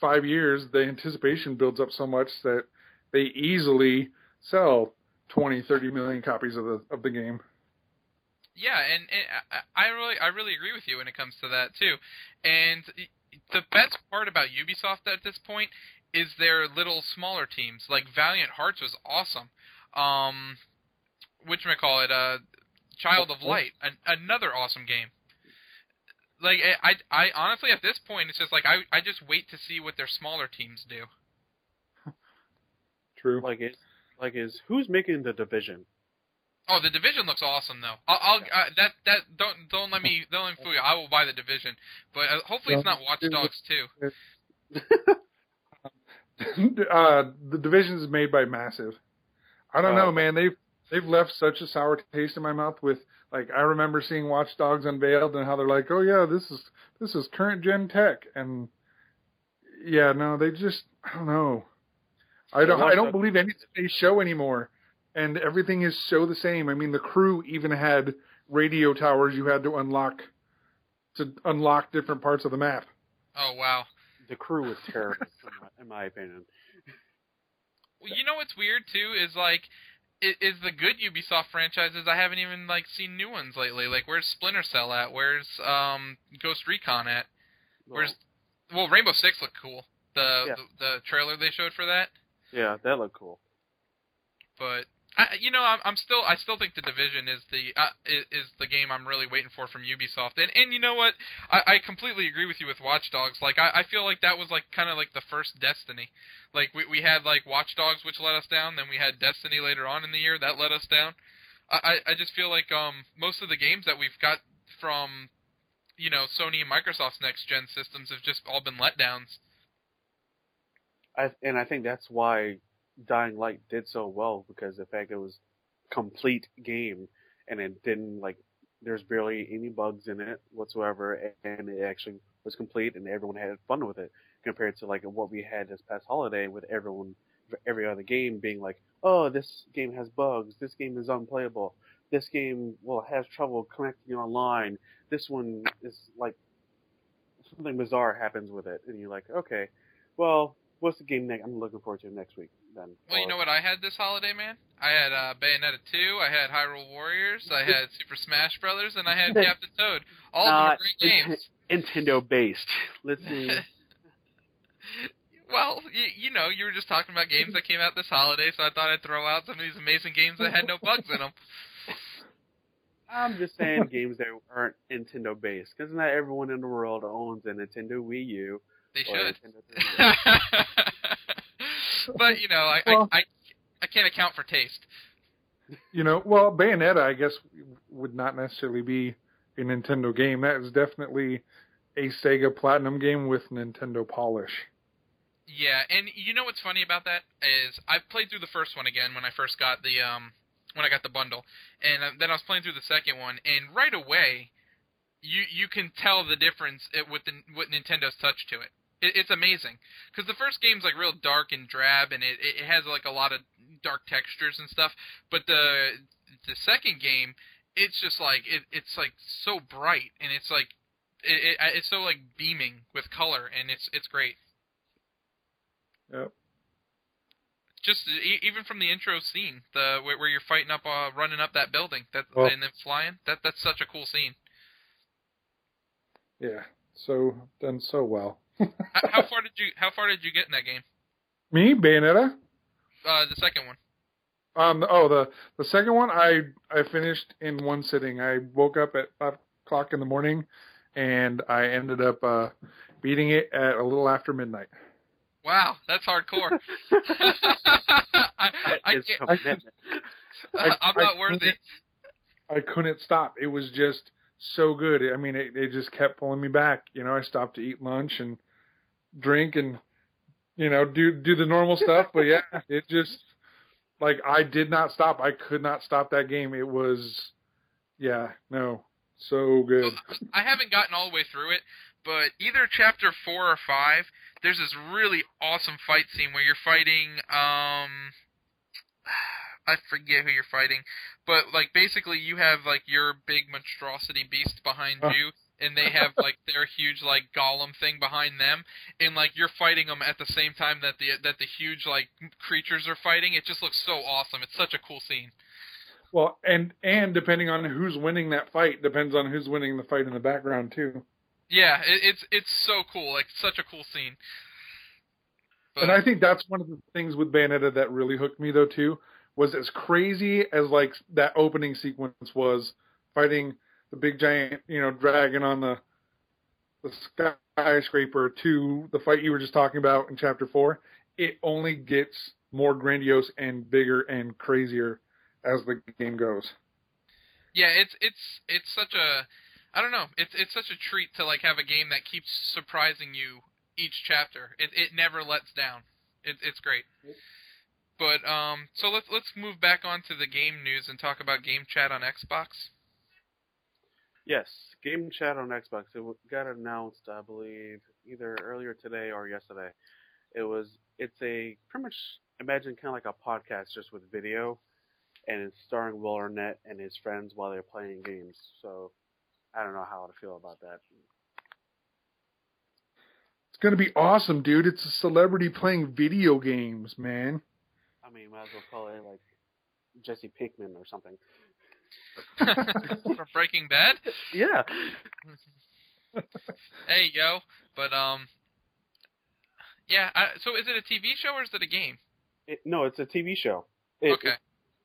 five years the anticipation builds up so much that they easily sell 20, 30 million copies of the of the game. yeah, and, and I I really I really agree with you when it comes to that too. And the best part about Ubisoft at this point is their little smaller teams. Like Valiant Hearts was awesome. Um, which call it uh, Child of Light, an, another awesome game. Like I, I, I honestly at this point it's just like I, I just wait to see what their smaller teams do. True. Like it, like is who's making the division? Oh, the division looks awesome though. I'll, I'll uh, that that don't don't let me don't let me fool you. I will buy the division, but uh, hopefully it's not Watch Dogs too. uh, the division is made by Massive. I don't Oh, know, man. They've they've left such a sour taste in my mouth with like I remember seeing Watch Dogs unveiled and how they're like, oh yeah, this is this is current gen tech, and yeah, no, they just I don't know. I don't I don't believe anything they show anymore, and everything is so the same. I mean, the crew even had radio towers you had to unlock to unlock different parts of the map. Oh wow. The crew was terrible, in, my, in my opinion. Well, you know what's weird too is like is the good Ubisoft franchises. I haven't even like seen new ones lately. Like where's Splinter Cell at? Where's um Ghost Recon at? Where's well Rainbow Six looked cool. The, Yeah. the the trailer they showed for that. yeah, that looked cool. But I, you know, I'm, I'm still, I still think the division is the uh, is, is the game I'm really waiting for from Ubisoft. And and you know what? I, I completely agree with you with Watch Dogs. Like I, I feel like that was like kind of like the first Destiny. Like we we had like Watch Dogs, which let us down. Then we had Destiny later on in the year that let us down. I I just feel like um most of the games that we've got from you know Sony and Microsoft's next gen systems have just all been letdowns. I, and I think that's why Dying Light did so well because the fact it was complete game and it didn't like there's barely any bugs in it whatsoever and it actually was complete and everyone had fun with it compared to like what we had this past holiday with everyone every other game being like oh this game has bugs this game is unplayable this game well has trouble connecting online this one is like something bizarre happens with it and you're like okay well what's the game next? I'm looking forward to next week. Then. Well, you know what I had this holiday, man? I had uh, Bayonetta 2, I had Hyrule Warriors, I had Super Smash Brothers, and I had Captain Toad. All of them great games. Nintendo based. Let's see. Well, you, you know, you were just talking about games that came out this holiday, so I thought I'd throw out some of these amazing games that had no bugs in them. I'm just saying games that aren't Nintendo based, because not everyone in the world owns a Nintendo Wii U. They should. Nintendo 3DS. but you know, I, Well- I I I can't account for taste. You know, well, Bayonetta, I guess, would not necessarily be a Nintendo game. That is definitely a Sega Platinum game with Nintendo polish. Yeah, and you know what's funny about that is I played through the first one again when I first got the um when I got the bundle, and uh, then I was playing through the second one, and right away, you you can tell the difference with the with Nintendo's touch to it. It it's amazing because the first game's like real dark and drab, and it it has like a lot of dark textures and stuff, but the the second game, it's just like it it's like so bright, and it's like it, it it's so like beaming with color, and it's it's great. Yep. just e- even from the intro scene, the where, where you're fighting up, uh, running up that building, that Well- and then flying. That that's such a cool scene. Yeah. So done so well. How, how far did you How far did you get in that game? Me, Bayonetta. Uh, the second one. Um. Oh, the the second one, I I finished in one sitting. I woke up at five o'clock in the morning, and I ended up uh, beating it at a little after midnight. Wow, that's hardcore. I, that I, is can't, I I'm I not worthy. I couldn't stop. It was just so good. I mean, it, it just kept pulling me back. You know, I stopped to eat lunch and drink and you know do do the normal stuff. But yeah, it just like I did not stop. I could not stop that game. It was yeah, no, so good. I haven't gotten all the way through it, but either chapter four or five, there's this really awesome fight scene where you're fighting. Um, I forget who you're fighting, but like basically you have like your big monstrosity beast behind Oh. you. And they have like their huge like golem thing behind them, and like you're fighting them at the same time that the that the huge like creatures are fighting. It just looks so awesome. It's such a cool scene. Well, and and depending on who's winning that fight depends on who's winning the fight in the background too. Yeah, it, it's it's so cool. Like such a cool scene. But, And I think that's one of the things with Bayonetta that really hooked me though too was as crazy as like that opening sequence was fighting the big giant, you know, dragon on the the skyscraper to the fight you were just talking about in chapter 4, it only gets more grandiose and bigger and crazier as the game goes. Yeah, it's it's it's such a I don't know. It's it's such a treat to like have a game that keeps surprising you each chapter. It it never lets down. It, it's great. But um, so let's let's move back onto the game news and talk about game chat on Xbox. Yes, Game Chat on Xbox. It got announced, I believe, either earlier today or yesterday. It was. It's a pretty much imagine kind of like a podcast just with video, and it's starring Will Arnett and his friends while they're playing games. So I don't know how to feel about that. It's going to be awesome, dude. It's a celebrity playing video games, man. I mean, might as well call it like Jesse Pinkman or something. For Breaking Bad. Yeah. Hey yo, but um, yeah. I, so is it a TV show or is it a game? It, no, it's a TV show. It, Okay.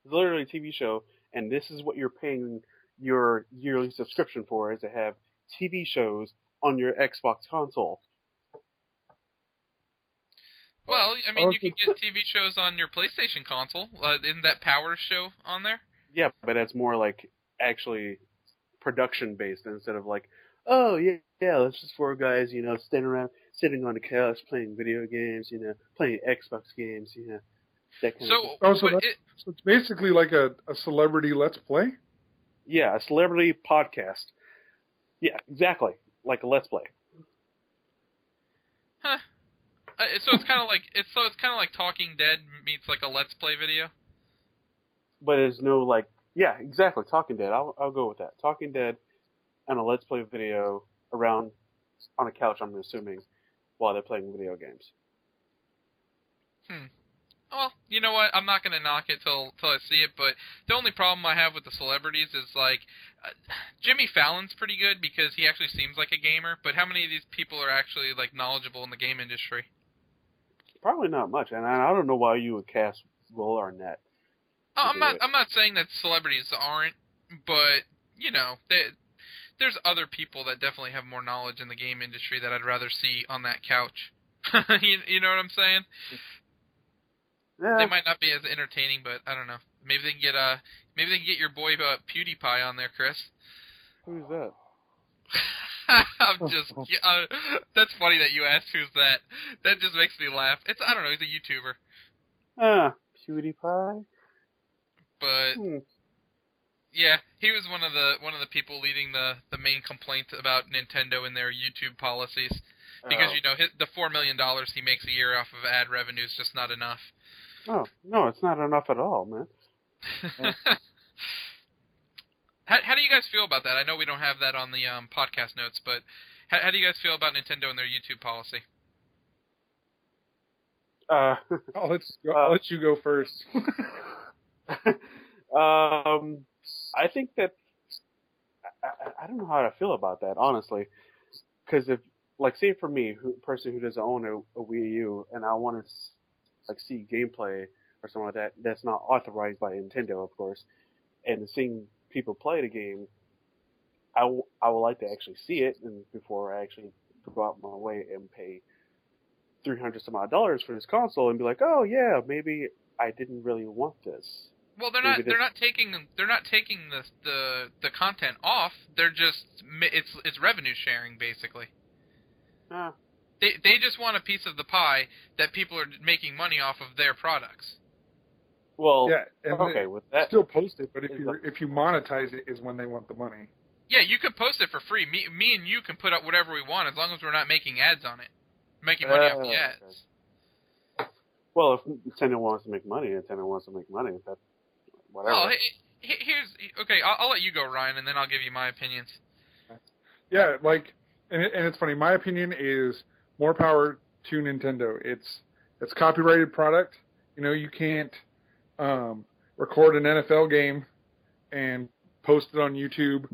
It's literally a TV show, and this is what you're paying your yearly subscription for: is to have TV shows on your Xbox console. Well, I mean, you can get TV shows on your PlayStation console. Uh, isn't that Power show on there? Yeah, but it's more like actually production based instead of like, oh yeah, yeah, let's just four guys, you know, standing around, sitting on the couch playing video games, you know, playing Xbox games, you know, that kind of. So, Oh, so that's- it, So it's basically like a, a celebrity let's play. Yeah, a celebrity podcast. Yeah, exactly, like a Let's Play. huh. Uh, so it's kind of like it's so it's kind of like Talking Dead meets like a Let's Play video. But there's no like yeah exactly talking dead i'll i'll go with that talking dead and a let's play video around on a couch i'm assuming while they're playing video games Hmm. Well, you know what? I'm not gonna knock it till till I see it. But the only problem I have with the celebrities is like uh, Jimmy Fallon's pretty good because he actually seems like a gamer. But how many of these people are actually like knowledgeable in the game industry? probably not much, and I don't know why you would cast Will Arnett. I'm not. it. I'm not saying that celebrities aren't, but you know, they, there's other people that definitely have more knowledge in the game industry that I'd rather see on that couch. you, you know what I'm saying? Yeah, They might not be as entertaining, but I don't know. Maybe they can get uh, maybe they can get your boy uh, PewDiePie on there, Chris. who's that? I'm just. yeah, Uh, that's funny that you asked who's that. That just makes me laugh. It's I don't know. He's a YouTuber, Ah, PewDiePie. But Hmm. Yeah, he was one of the one of the people leading the the main complaint about Nintendo and their YouTube policies because oh. you know his, the four million dollars he makes a year off of ad revenue is just not enough. Oh, no, it's not enough at all, man. how how do you guys feel about that? I know we don't have that on the um, podcast notes, but how, how do you guys feel about Nintendo and their YouTube policy? Uh, I'll let you go, I'll let you go first. um, I think that I, I, don't know how to feel about that honestly, because if like say for me, who person who doesn't own a, a Wii U, and I want to like see gameplay or something like that, that's not authorized by Nintendo, of course, and seeing people play the game, I, w- I would like to actually see it, and before I actually go out my way and pay three hundred some odd dollars for this console, and be like, oh yeah, maybe I didn't really want this. Well, they're not. They're not taking they're not taking the the the content off. They're just. It's it's revenue sharing basically. Ah, They they just want a piece of the pie that people are making money off of their products. well, yeah, and okay, they with that, still post it, but if you if you monetize it is when they want the money. Yeah, you can post it for free. Me me and you can put up whatever we want as long as we're not making ads on it. Making money off Oh, the okay. ads. well, if Nintendo wants to make money, Nintendo wants to make money. That whatever. Well, he- he- here's okay. I'll, I'll let you go, Ryan, and then I'll give you my opinions. Yeah, like, and it, and it's funny. My opinion is more power to Nintendo. It's it's copyrighted product. You know, you can't um, record an NFL game and post it on YouTube,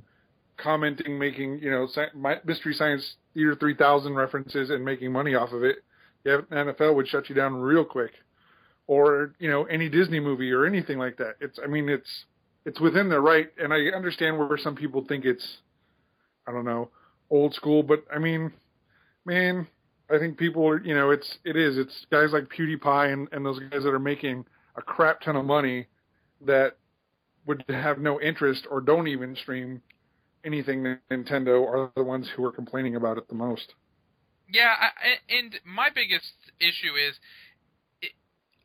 commenting, making you know sci- my, Mystery Science Theater 3000 references and making money off of it. Yeah, NFL would shut you down real quick. Or you know any Disney movie or anything like that. It's I mean it's it's within their right, and I understand where some people think it's I don't know, old school, but I mean, man, I think people are, you know, it's, it is, it's guys like PewDiePie and, and those guys that are making a crap ton of money that would have no interest or don't even stream anything Nintendo are the ones who are complaining about it the most. Yeah, I, and my biggest issue is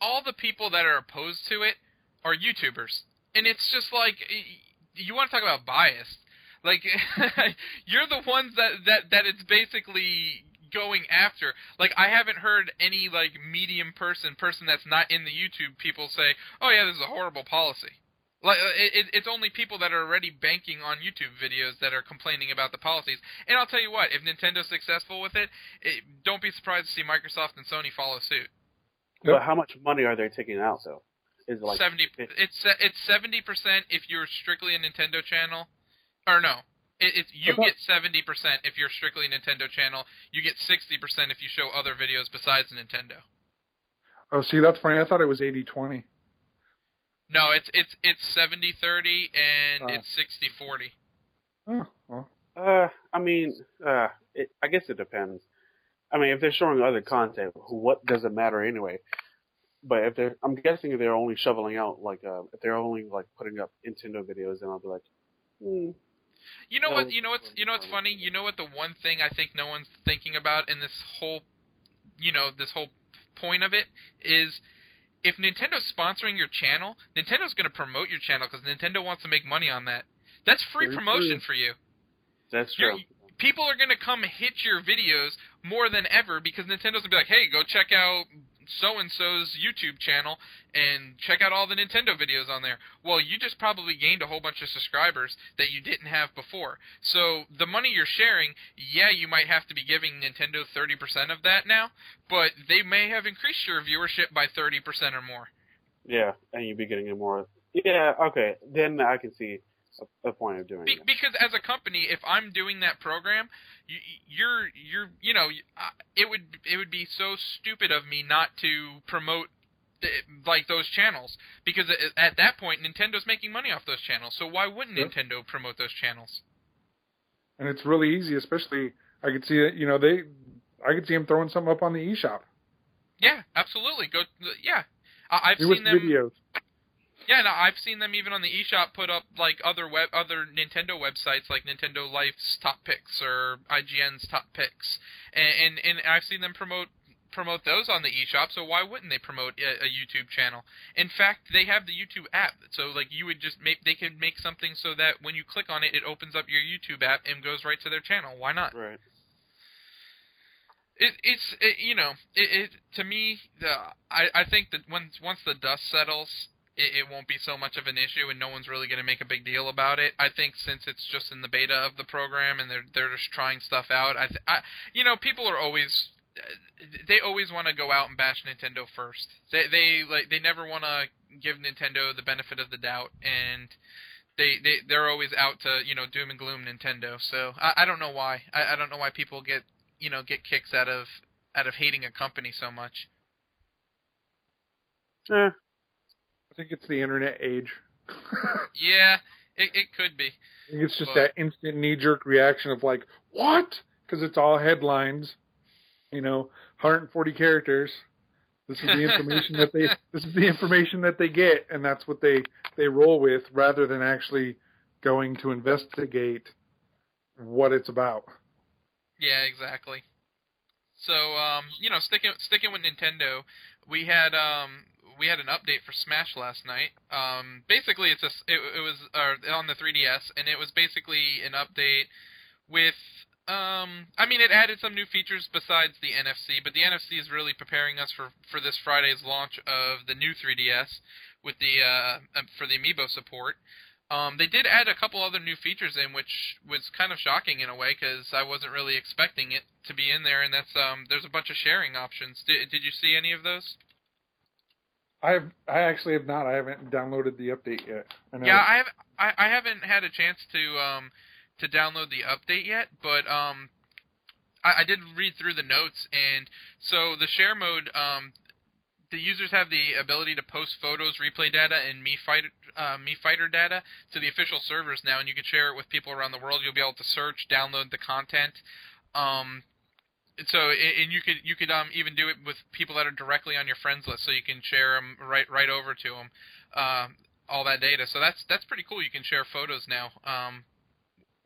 all the people that are opposed to it are YouTubers, and it's just like you want to talk about bias. Like you're the ones that that that it's basically going after. Like I haven't heard any like medium person, person that's not in the YouTube people say, "Oh yeah, this is a horrible policy." Like uh, it, it- it's only people that are already banking on YouTube videos that are complaining about the policies. And I'll tell you what, if Nintendo's successful with it, it don't be surprised to see Microsoft and Sony follow suit. But how much money are they taking out though? Is it like Seventy, fif- it's se- it's seventy percent if you're strictly a Nintendo channel, or no, it, it's you Okay. get seventy percent if you're strictly a Nintendo channel. You get sixty percent if you show other videos besides Nintendo. Oh, see, that's funny. I thought it was 80-20. No, it's it's it's seventy thirty and Oh. it's sixty forty. Oh, well, Uh, I mean, uh, it, I guess it depends. I mean, if they're showing other content, what does it matter anyway? But if they're, I'm guessing if they're only shoveling out like, uh, if they're only like putting up Nintendo videos, then I'll be like, hmm. You know No, what? You know what's you know what's funny? You know what? The one thing I think no one's thinking about in this whole, you know, this whole point of it is, if Nintendo's sponsoring your channel, Nintendo's going to promote your channel because Nintendo wants to make money on that. That's free promotion for you. That's You're- true. People are going to come hit your videos more than ever because Nintendo's to be like, hey, go check out so and so's YouTube channel and check out all the Nintendo videos on there. Well, you just probably gained a whole bunch of subscribers that you didn't have before. So the money you're sharing, yeah, you might have to be giving Nintendo 30% of that now, but they may have increased your viewership by 30% or more. Yeah, and you'd be getting it more. Yeah, okay. Then I can see a, a point of doing Be- it. because as a company, if I'm doing that program, you, you're you're you know it would it would be so stupid of me not to promote the, like those channels because at, at that point Nintendo's making money off those channels. So why wouldn't Yeah. Nintendo promote those channels? and it's really easy. Especially, I could see. You know, they, I could see them throwing something up on the eShop. Yeah, absolutely. Go yeah. I was seen them. videos. Yeah, no, I've seen them even on the eShop put up like other web other Nintendo websites like Nintendo Life's top picks or IGN's top picks, and and, and I've seen them promote promote those on the eShop. So why wouldn't they promote a, a YouTube channel? In fact, they have the YouTube app. So like you would just make they can make something so that when you click on it, it opens up your YouTube app and goes right to their channel. Why not? Right. It, it's it, you know it, it to me the I I think that once once the dust settles it, it won't be so much of an issue and no one's really going to make a big deal about it. I think since it's just in the beta of the program and they're they're just trying stuff out. I, th- I you know people are always they always want to go out and bash Nintendo first. They they like they never want to give Nintendo the benefit of the doubt and they they they're always out to you know doom and gloom Nintendo. So I, I don't know why. I, I don't know why people get you know get kicks out of out of hating a company so much. Eh, I think it's the internet age. Yeah, it it could be. I think it's just But- that instant knee jerk reaction of like, what? Because it's all headlines, you know, 140 characters. This is the information that they this is the information that they get, and that's what they they roll with, rather than actually going to investigate what it's about. Yeah, exactly. So, um, you know, sticking sticking with Nintendo, we had um we had an update for Smash last night. Um, basically, it's a it, it was uh, on the 3DS, and it was basically an update with um I mean it added some new features besides the NFC, but the NFC is really preparing us for for this Friday's launch of the new 3DS with the uh um, for the amiibo support. Um, they did add a couple other new features in, which was kind of shocking in a way because I wasn't really expecting it to be in there. And that's um, there's a bunch of sharing options. Did Did you see any of those? I've I actually have not. I haven't downloaded the update yet. I Yeah, I have. I, I haven't had a chance to um to download the update yet, but um I, I did read through the notes, and so the share mode um the users have the ability to post photos, replay data, and Mii Fighter uh, Mii Fighter data to the official servers now, and you can share it with people around the world. You'll be able to search, download the content. Um, so and you could you could um even do it with people that are directly on your friends list, so you can share them right right over to them. Um, all that data. So that's that's pretty cool. You can share photos now um,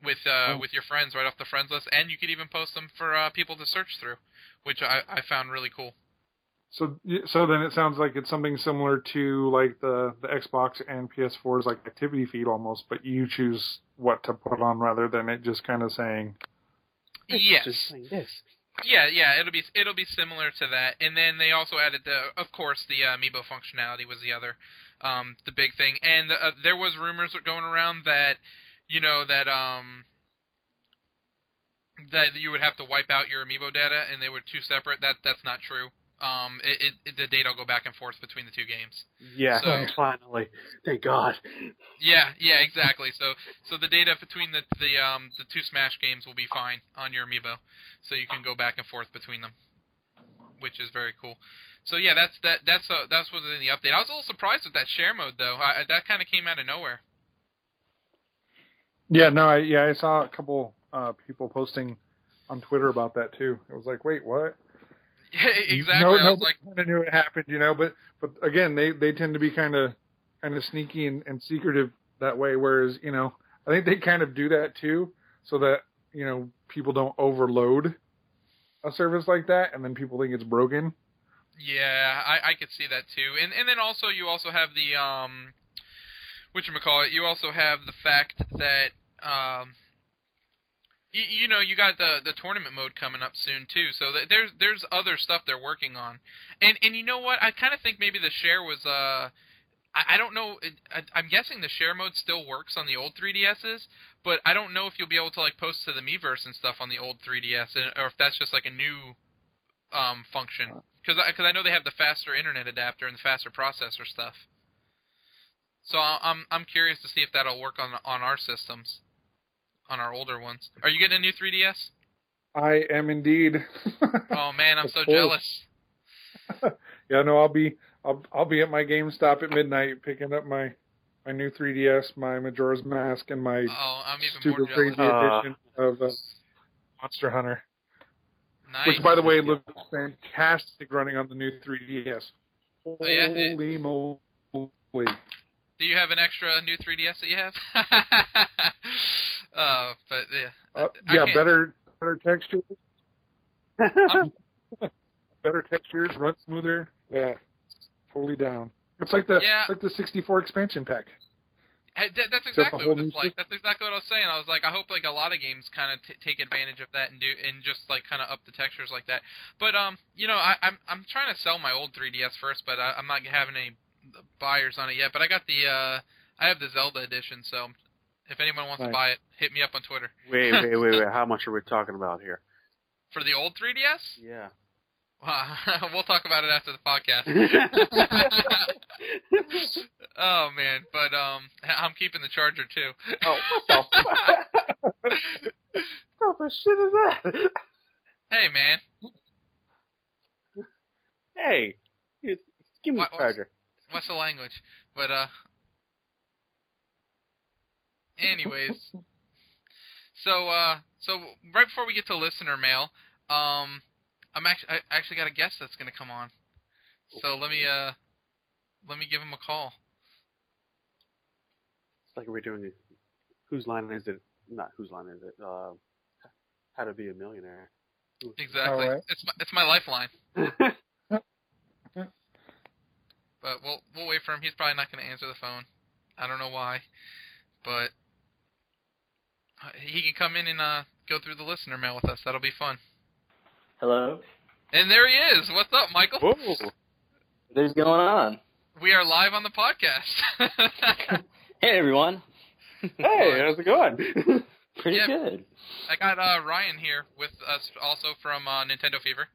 with uh, Oh. with your friends right off the friends list, and you could even post them for uh, people to search through, which I, I found really cool. So so then it sounds like it's something similar to like the the Xbox and PS4's like activity feed almost, but you choose what to put on rather than it just kind of saying. Yes. Yeah, yeah, it'll be it'll be similar to that, and then they also added the, of course, the uh, amiibo functionality was the other, um, the big thing, and uh, there was rumors going around that, you know, that um, that you would have to wipe out your amiibo data, and they were two separate. That that's not true. Um, it, it, it the data will go back and forth between the two games. Yeah, So- finally. Thank God. Yeah, yeah, exactly. So so the data between the the um the two Smash games will be fine on your amiibo, so you can go back and forth between them, which is very cool. So yeah, that's that that's uh, that's what's in the update. I was a little surprised with that share mode though. I, that kind of came out of nowhere. Yeah, no, I, yeah, I saw a couple uh, people posting on Twitter about that too. It was like, wait, what? exactly. No, I no, was like, kind of knew it happened, you know. But but again, they they tend to be kind of kind of sneaky and, and secretive that way. Whereas you know, I think they kind of do that too, so that you know people don't overload a service like that, and then people think it's broken. Yeah, I, I could see that too. And and then also you also have the um what you call it, you also have the fact that um you, you know, you got the the tournament mode coming up soon too. So that there's there's other stuff they're working on. And and you know what? I kind of think maybe the share was uh I, I don't know. it- I, I'm guessing the share mode still works on the old 3DSs, but I don't know if you'll be able to like post to the Miiverse and stuff on the old 3DS, and- or if that's just like a new um, function. Because I, cause I know they have the faster internet adapter and the faster processor stuff. So I'm I'm curious to see if that'll work on on our systems, on our older ones. Are you getting a new 3DS? I am indeed. Oh man, I'm so course. jealous. yeah, no, I'll be I'll I'll be at my GameStop at midnight picking up my my new 3DS, my Majora's Mask, and my Oh, I'm even super more crazy. Uh, edition of uh, Monster Hunter, Nice. which by the way looks fantastic running on the new 3DS. Oh, yeah? Holy moly! Do you have an extra new 3DS that you have? uh, but yeah. Uh, yeah, better better textures, better textures, run smoother. Yeah, totally down. It's like the Yeah. it's like the 64 expansion pack. Hey, that- that's exactly what it's like. That's exactly what I was saying. I was like, I hope like a lot of games kind of t- take advantage of that and do and just like kind of up the textures like that. But um, you know, I, I'm I'm trying to sell my old 3DS first, but I, I'm not having any buyers on it yet. But I got the uh, I have the Zelda edition, so if anyone wants to buy it, hit me up on Twitter wait, wait, wait, wait. How much are we talking about here? for the old 3DS. Yeah. we'll talk about it after the podcast. oh man, but um, I'm keeping the charger too. oh, what the fuck? what the shit is that? hey man, Hey, give me What- the charger. what's the language? But uh, anyways, so uh, so right before we get to listener mail, um, I'm actually I actually got a guest that's gonna come on. So let me uh, let me give him a call. It's like we're doing. Whose line is it? Not whose line is it? Uh, how to be a millionaire. Exactly, All right. it's my it's my lifeline. But we'll we'll wait for him. He's probably not going to answer the phone. I don't know why, but he can come in and uh, go through the listener mail with us. That'll be fun. Hello. And there he is. What's up, Michael? Whoa! What is going on? We are live on the podcast. Hey everyone. Hey, how's it going? Pretty Yeah. good. I got uh, Ryan here with us, also from uh, Nintendo Fever.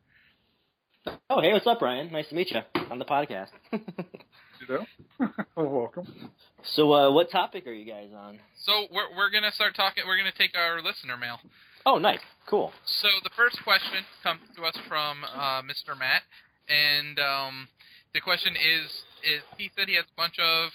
Oh, hey, what's up, Ryan? Nice to meet you on the podcast. You know? welcome. So, uh, what topic are you guys on? So we're we're gonna start talking. We're gonna take our listener mail. Oh, nice. Cool. So the first question comes to us from uh, Mr. Matt, and um, the question is: is he said he has a bunch of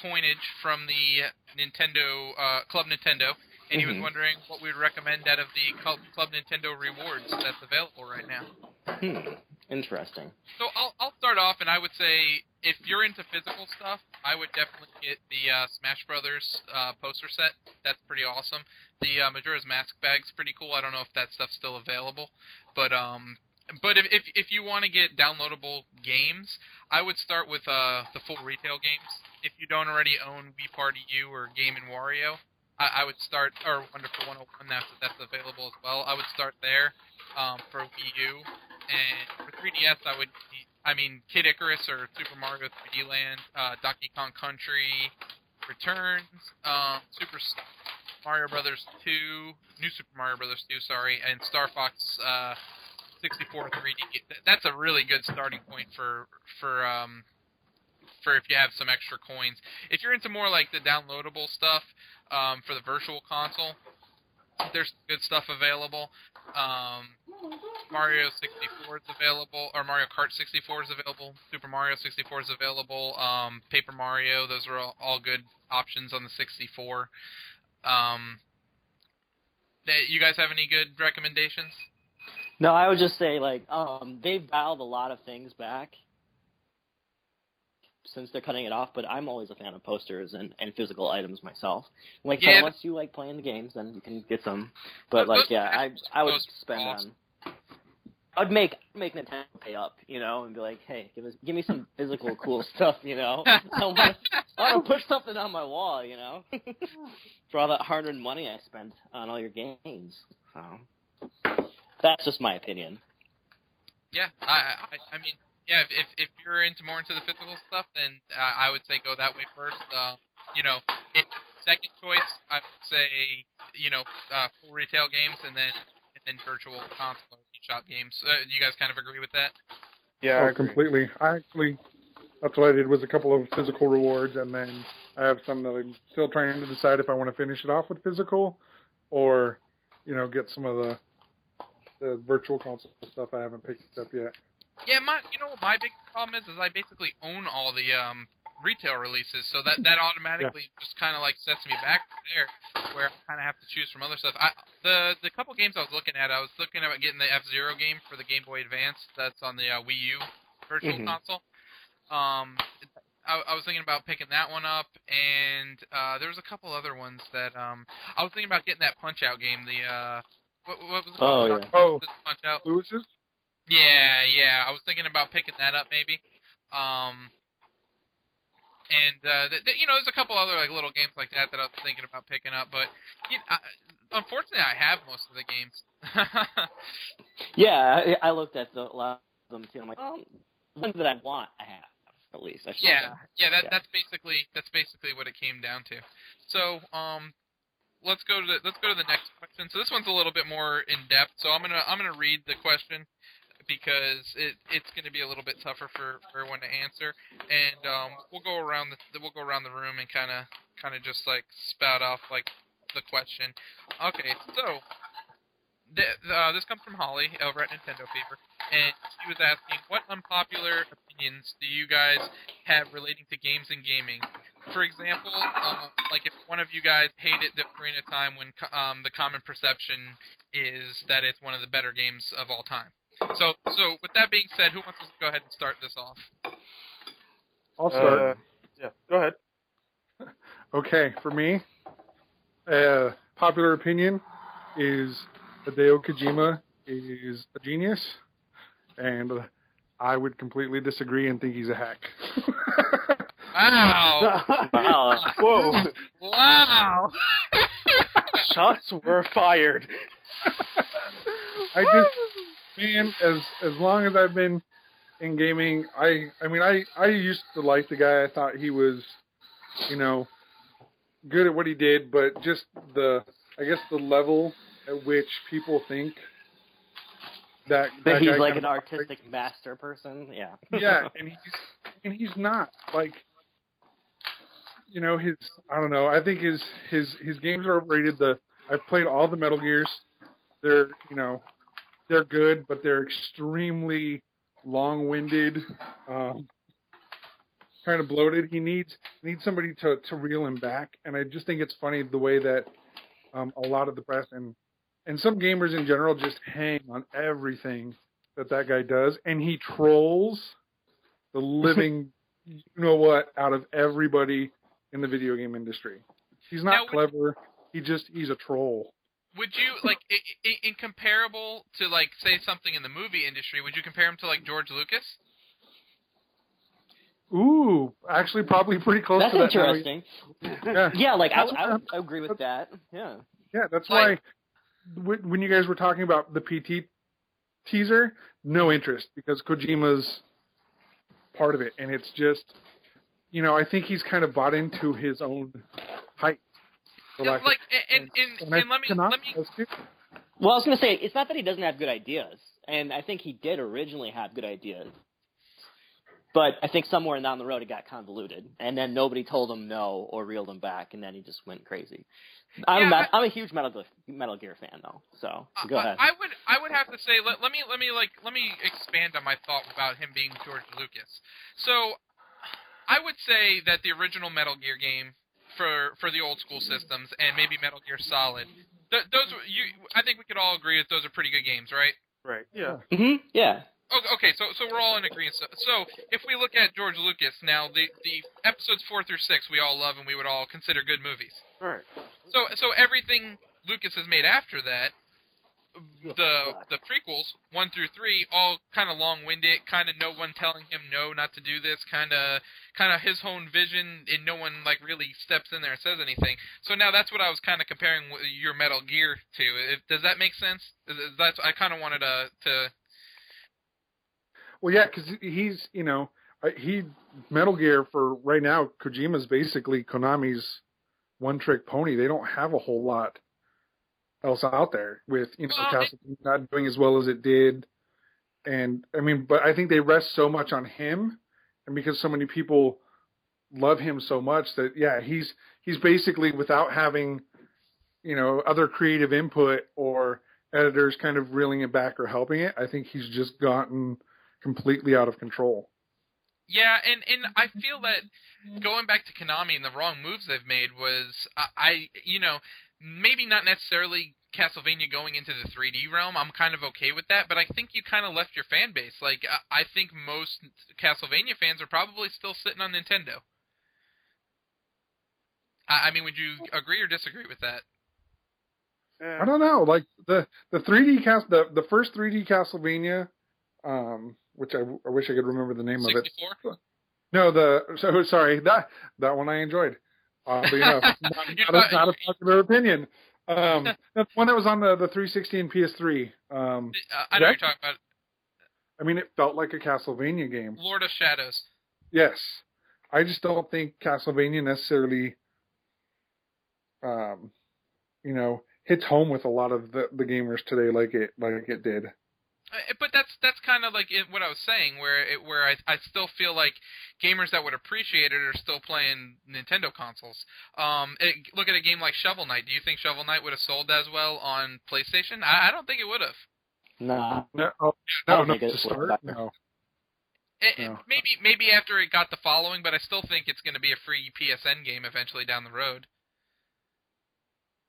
coinage from the Nintendo uh, Club Nintendo, and he was Mhm. wondering what we would recommend out of the Club, Club Nintendo rewards that's available right now. Hmm. Interesting. So I'll I'll start off, and I would say if you're into physical stuff, I would definitely get the uh, Smash Brothers uh, poster set. That's pretty awesome. The uh, Majora's Mask bag's pretty cool. I don't know if that stuff's still available, but um, but if if, if you want to get downloadable games, I would start with uh the full retail games. If you don't already own Wii Party U or Game and Wario, I, I would start or Wonderful 101. That's that's available as well. I would start there um, for Wii U. And for 3DS, I would, I mean, Kid Icarus or Super Mario 3D Land, uh, Donkey Kong Country, Returns, um, Super Mario Brothers 2, New Super Mario Brothers 2, sorry, and Star Fox uh, 64 3D. That's a really good starting point for for um, for if you have some extra coins. If you're into more like the downloadable stuff um, for the Virtual Console, there's good stuff available. Um, Mario 64 is available, or Mario Kart 64 is available. Super Mario 64 is available. Um, Paper Mario, those are all, all good options on the 64. Um, that- you guys have any good recommendations? No, I would just say like um, they've dialed a lot of things back since they're cutting it off. But I'm always a fan of posters and, and physical items myself. Like, Yeah, so once you like playing the games, then you can get some. But like, yeah, I I would spend on. I'd make make Nintendo pay up, you know, and be like, hey, give us give me some physical cool stuff, you know. I want to put something on my wall, you know, for all that hard-earned money I spent on all your games. So that's just my opinion. Yeah, I, I, I mean, yeah. If, if you're into more into the physical stuff, then uh, I would say go that way first. Uh, you know, if second choice, I would say you know uh, full retail games, and then and then virtual console or shop games. Uh, do you guys kind of agree with that? Yeah, I oh, agree. completely. I actually, that's what I did was a couple of physical rewards, and then I have some that I'm still trying to decide if I want to finish it off with physical, or you know get some of the the virtual console stuff I haven't picked up yet. Yeah, my you know my big problem is is I basically own all the um retail releases, so that that automatically just kind of like sets me back there, where I kind of have to choose from other stuff. I the the couple games I was looking at, I was looking at getting the F Zero game for the Game Boy Advance. That's on the uh, Wii U Virtual Mhm. Console. Um, I, I was thinking about picking that one up, and uh, there was a couple other ones that um I was thinking about getting that Punch Out game. The uh, what, what was it Oh, yeah. Oh. Punch Out. Lewis's? Yeah, yeah. I was thinking about picking that up maybe. Um, and uh, th- th- you know, there's a couple other like little games like that that I was thinking about picking up, but you know, I, unfortunately, I have most of the games. Yeah, I, I looked at the, a lot of them too. I'm like, oh, ones that I want, I have at least. I should yeah, have. yeah. That Yeah. that's basically that's basically what it came down to. So, um, let's go to the, let's go to the next question. So this one's a little bit more in depth. So I'm gonna I'm gonna read the question because it it's gonna be a little bit tougher for for everyone to answer, and um, we'll go around the we'll go around the room and kind of kind of just like spout off like the question. Okay, so. th- Uh, this comes from Holly over at Nintendo Fever, and she was asking, "What unpopular opinions do you guys have relating to games and gaming. For example, um, like if one of you guys hated the Ocarina Time when um, the common perception is that it's one of the better games of all time. So, so with that being said, who wants to go ahead and start this off? I'll start. Uh, yeah, go ahead. Okay, for me, uh, popular opinion is Hideo Kojima is a genius, and I would completely disagree and think he's a hack. Wow! Wow. Whoa! wow! Shots were fired. I just, man, as as long as I've been in gaming, I I mean, I I used to like the guy. I thought he was, you know, good at what he did, but just the I guess the level at which people think that That that he's like an artistic master person. Yeah. yeah, and he's and he's not like you know his I don't know. I think his his his games are overrated. The I've played all the Metal Gears. They're you know they're good, but they're extremely long-winded, um, kind of bloated. He needs needs somebody to to reel him back, and I just think it's funny the way that um, a lot of the press and and some gamers in general just hang on everything that that guy does, and he trolls the living, you know what, out of everybody in the video game industry. He's not would- clever. He just he's a troll. Would you like i i in comparable to like say something in the movie industry? Would you compare him to like George Lucas? Ooh, actually, probably pretty close That's to that. interesting. Yeah, Yeah, like I, That's I, what- I agree with that. Yeah. yeah, that's Like- why when you guys were talking about the PT teaser, no interest because Kojima's part of it, and it's just, you know, I think he's kind of bought into his own hype. For Yeah, like and and, and, and and let me cannot- let me Well, I was gonna say it's not that he doesn't have good ideas, and I think he did originally have good ideas, but I think somewhere down the road it got convoluted, and then nobody told him no or reeled him back, and then he just went crazy. I'm, Yeah, a, Met- I'm a huge Metal Gear, Metal Gear fan though, so go I, ahead. I would I would have to say let, let me let me like let me expand on my thought about him being George Lucas. So I would say that the original Metal Gear game for for the old school systems and maybe Metal Gear Solid th- those were- you I think we could all agree that those are pretty good games, right? Right. Yeah. hmm Yeah. Okay, so so we're all in agreement. So, so if we look at George Lucas now, the the episodes four through six we all love and we would all consider good movies. All right. So so everything Lucas has made after that, the the prequels one through three, all kind of long winded, kind of no one telling him no not to do this, kind of kind of his own vision, and no one like really steps in there and says anything. So now that's what I was kind of comparing your Metal Gear to. If, does that make sense? That's I kind of wanted to to Well, yeah, because he's you know he Metal Gear for right now. Kojima's basically Konami's one trick pony. They don't have a whole lot else out there with you know Well, Castlevania not doing as well as it did, and I mean, but I think they rest so much on him and because so many people love him so much that yeah, he's he's basically without having you know other creative input or editors kind of reeling it back or helping it. I think he's just gotten completely out of control. Yeah, and and I feel that going back to Konami and the wrong moves they've made was I, I you know maybe not necessarily Castlevania going into the 3D realm. I'm kind of okay with that, but I think you kind of left your fan base. Like I, I think most Castlevania fans are probably still sitting on Nintendo. I, I mean, would you agree or disagree with that? I don't know. Like the the 3D cast the the first 3D Castlevania, um, which I, I wish I could remember the name 64? of it. No, the so sorry that that one I enjoyed. Oddly enough, not, not, a, not a popular opinion. Um, that's one that was on the the 360 and PS3. Um, uh, I know that, you're talking about. I mean, it felt like a Castlevania game. Lord of Shadows. Yes, I just don't think Castlevania necessarily, um, you know, hits home with a lot of the, the gamers today like it like it did. But that's that's kind of like what I was saying, where it, where I I still feel like gamers that would appreciate it are still playing Nintendo consoles. Um, it, look at a game like Shovel Knight. Do you think Shovel Knight would have sold as well on PlayStation? I, I don't think it would have. Nah. No, oh, no, no, to start, worth no. It, it- No. maybe maybe after it got the following, but I still think it's going to be a free PSN game eventually down the road.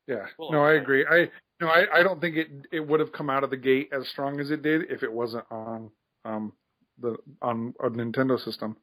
Yeah, Well, no, I agree. I no, I, I don't think it it would have come out of the gate as strong as it did if it wasn't on um the on a Nintendo system.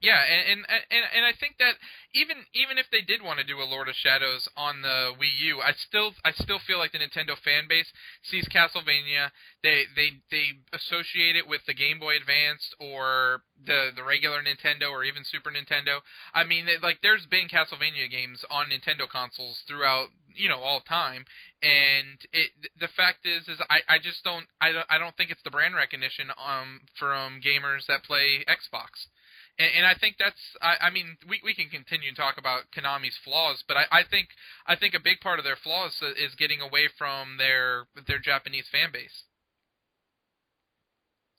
Yeah, and, and and and I think that even even if they did want to do a Lord of Shadows on the Wii U, I still I still feel like the Nintendo fan base sees Castlevania. They they they associate it with the Game Boy Advance or the the regular Nintendo or even Super Nintendo. I mean, it- like there's been Castlevania games on Nintendo consoles throughout you know all time, and it the fact is is I I just don't I don't I don't think it's the brand recognition um from gamers that play Xbox. And, and I think that's, I, I mean, we we can continue to talk about Konami's flaws, but I, I think I think a big part of their flaws is getting away from their their Japanese fan base,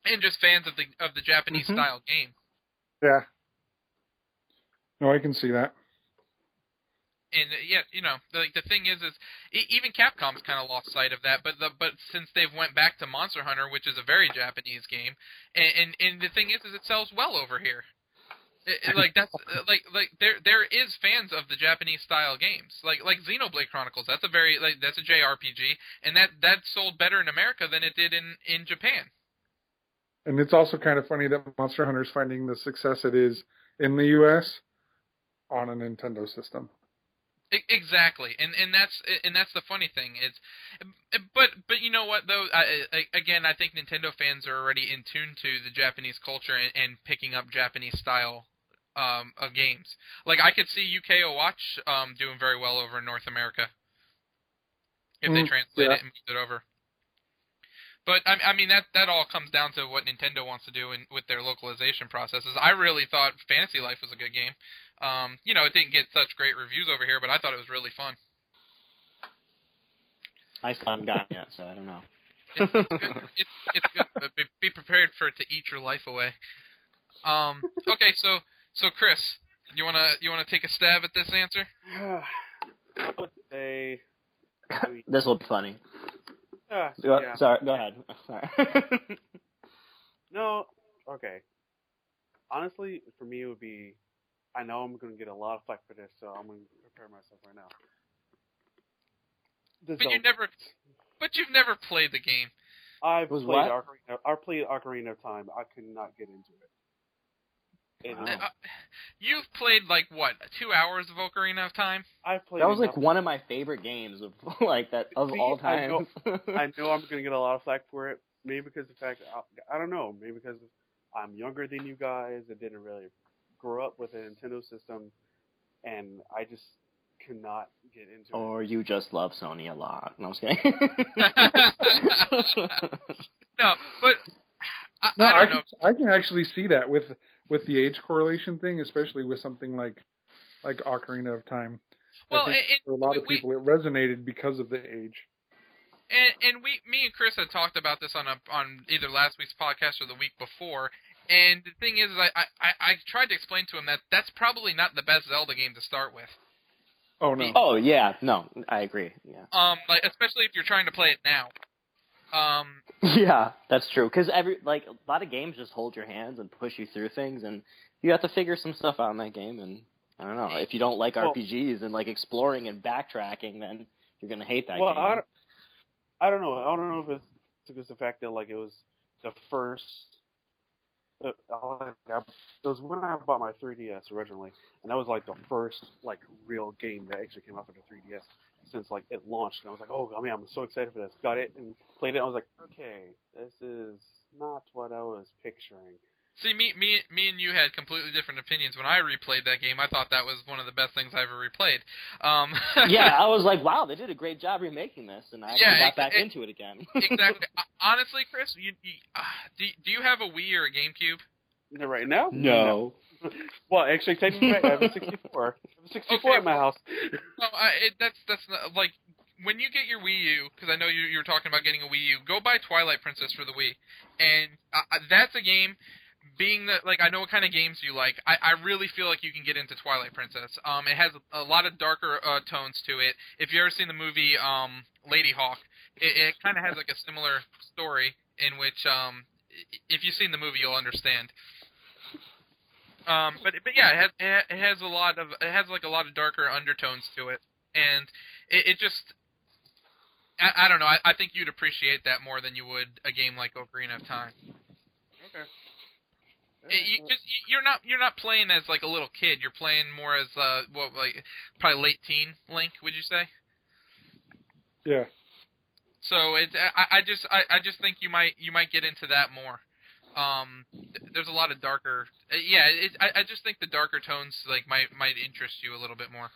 and just fans of the of the Japanese Mhm. style game. Yeah. No, I can see that. And uh, yeah, you know, like the thing is, is e- even Capcom's kind of lost sight of that. But the but since they've went back to Monster Hunter, which is a very Japanese game, and and, and the thing is, is it sells well over here. Like that's uh, like like there there is fans of the Japanese style games like like Xenoblade Chronicles that's a very like that's a JRPG and that that sold better in America than it did in in Japan And it's also kind of funny that Monster Hunter's finding the success it is in the U.S. on a Nintendo system. Exactly, and and that's and that's the funny thing. It's, but but you know what though? I, I, again, I think Nintendo fans are already in tune to the Japanese culture and, and picking up Japanese style um, of games. Like I could see Yo-kai Watch um, doing very well over in North America if they Mm, translate yeah. it and move it over. But I, I mean that that all comes down to what Nintendo wants to do in, with their localization processes. I really thought Fantasy Life was a good game. Um, you know, it didn't get such great reviews over here, but I thought it was really fun. I still haven't gotten yet, so I don't know. It's, it's good. It's, it's good. But be, be prepared for it to eat your life away. Um, okay, so so Chris, you wanna you wanna take a stab at this answer? I would say, this will be funny. uh, Go, yeah. Sorry, go ahead. Sorry. No, okay. Honestly, for me, it would be. I know I'm going to get a lot of flack for this, so I'm going to prepare myself right now. The But you never, but you've never played the game. I've Was played what? Ocarina. I played Ocarina of Time. I could not get into it. Wow. Uh, you've played like what two hours of Ocarina of Time? I played. that was like one of my favorite games of like that of See, all I know- time. I know I'm gonna get a lot of flack for it. Maybe because the fact I, I don't know. Maybe because I'm younger than you guys. I didn't really grow up with a Nintendo system, and I just cannot get into it. or you just love Sony a lot. No, I'm just kidding. No, but I, No, I I, don't can, know. I can actually see that with with the age correlation thing, especially with something like like Ocarina of Time. Well, I think and- for a lot of we- people, it resonated because of the age. And and we, me and Chris had talked about this on a on either last week's podcast or the week before. And the thing is, I, I I tried to explain to him that that's probably not the best Zelda game to start with. Oh no. Oh yeah, no, I agree. Yeah. Um, like especially if you're trying to play it now. Um, Yeah, that's true. Because every like a lot of games just hold your hands and push you through things, and you have to figure some stuff out in that game. And I don't know if you don't like Well- RPGs and like exploring and backtracking, then you're gonna hate that well, game. I don't, I don't know. I don't know if it's because the fact that like it was the first. Uh, I- it was when I bought my 3DS originally, and that was like the first like real game that actually came out for the 3DS since like it launched. And I was like, oh, I mean, I'm so excited for this. Got it and played it. I was like, okay, this is not what I was picturing. See, me me me and you had completely different opinions when I replayed that game. I thought that was one of the best things I ever replayed. Um, yeah, I was like, wow, they did a great job remaking this, and I Yeah, got back it- into it again. exactly. Uh, Honestly, Chris, you, you uh, do do you have a Wii or a GameCube? Right now? no. Well, actually, technically, I have a 64. I have a 64 Okay. at my house. No, I, it, that's that's not, like when you get your Wii U, because I know you you were talking about getting a Wii U. Go buy Twilight Princess for the Wii, and uh, that's a game. Being that like I know what kind of games you like, I, I really feel like you can get into Twilight Princess. Um, it has a lot of darker uh, tones to it. If you ever seen the movie um Ladyhawke, it, it kind of has like a similar story in which um if you've seen the movie you'll understand. Um, but but yeah, it has it has a lot of it has like a lot of darker undertones to it, and it, it just I, I don't know. I, I think you'd appreciate that more than you would a game like Ocarina of Time. Okay. It, you just you- you're not you're not playing as like a little kid. You're playing more as uh what like probably late teen Link. Would you say? Yeah. So it I, I just I, I just think you might you might get into that more. Um, there's a lot of darker. Uh, yeah, it, I I just think the darker tones like might might interest you a little bit more.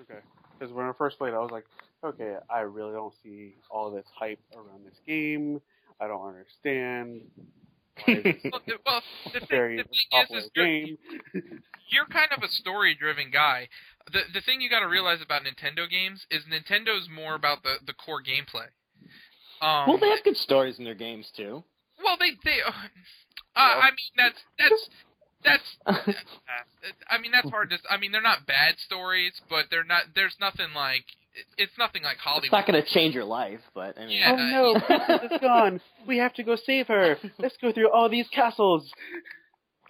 Okay. Because when I first played, I was like, okay, I really don't see all this hype around this game. I don't understand. Why is this Well, the, well, the thing, very the thing is, popular is you're, you're kind of a story-driven guy. The the thing you got to realize about Nintendo games is Nintendo's more about the the core gameplay. Um, well, they have good stories in their games too. well, they they. Uh, uh, I mean, that's that's that's. Uh, I mean, that's hard to. I mean, they're not bad stories, but they're not. There's nothing like. It's nothing like Hollywood. It's not going to change your life, but I mean, Yeah. oh no, Princess is gone. We have to go save her. Let's go through all these castles.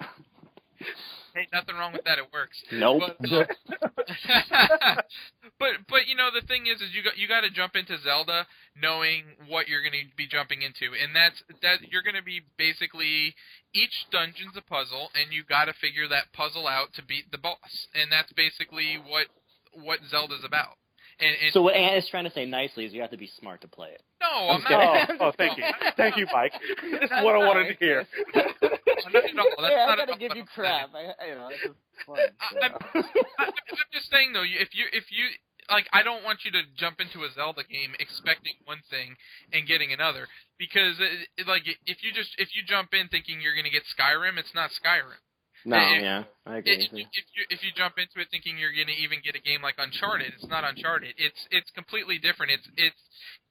Hey, nothing wrong with that. It works. nope. But, uh, but but you know the thing is is you got you got to jump into Zelda knowing what you're going to be jumping into, and that's that you're going to be basically each dungeon's a puzzle, and you got to figure that puzzle out to beat the boss, and that's basically what what Zelda's about. And, and so what Ant is trying to say nicely is you have to be smart to play it. no, I'm Okay. not. Oh, oh, thank you, thank you, Mike. This is what I wanted to hear. Not at. That's yeah, not I at gotta all give what you I'm crap. I, I, you know, this is fun. I- I'm, I- I'm just saying though, if you if you like, I don't want you to jump into a Zelda game expecting one thing and getting another because it, it, like if you just if you jump in thinking you're gonna get Skyrim, it's not Skyrim. No, if- yeah, I agree If if you if you jump into it thinking you're gonna even get a game like Uncharted, it's not Uncharted. It's it's completely different. It's it's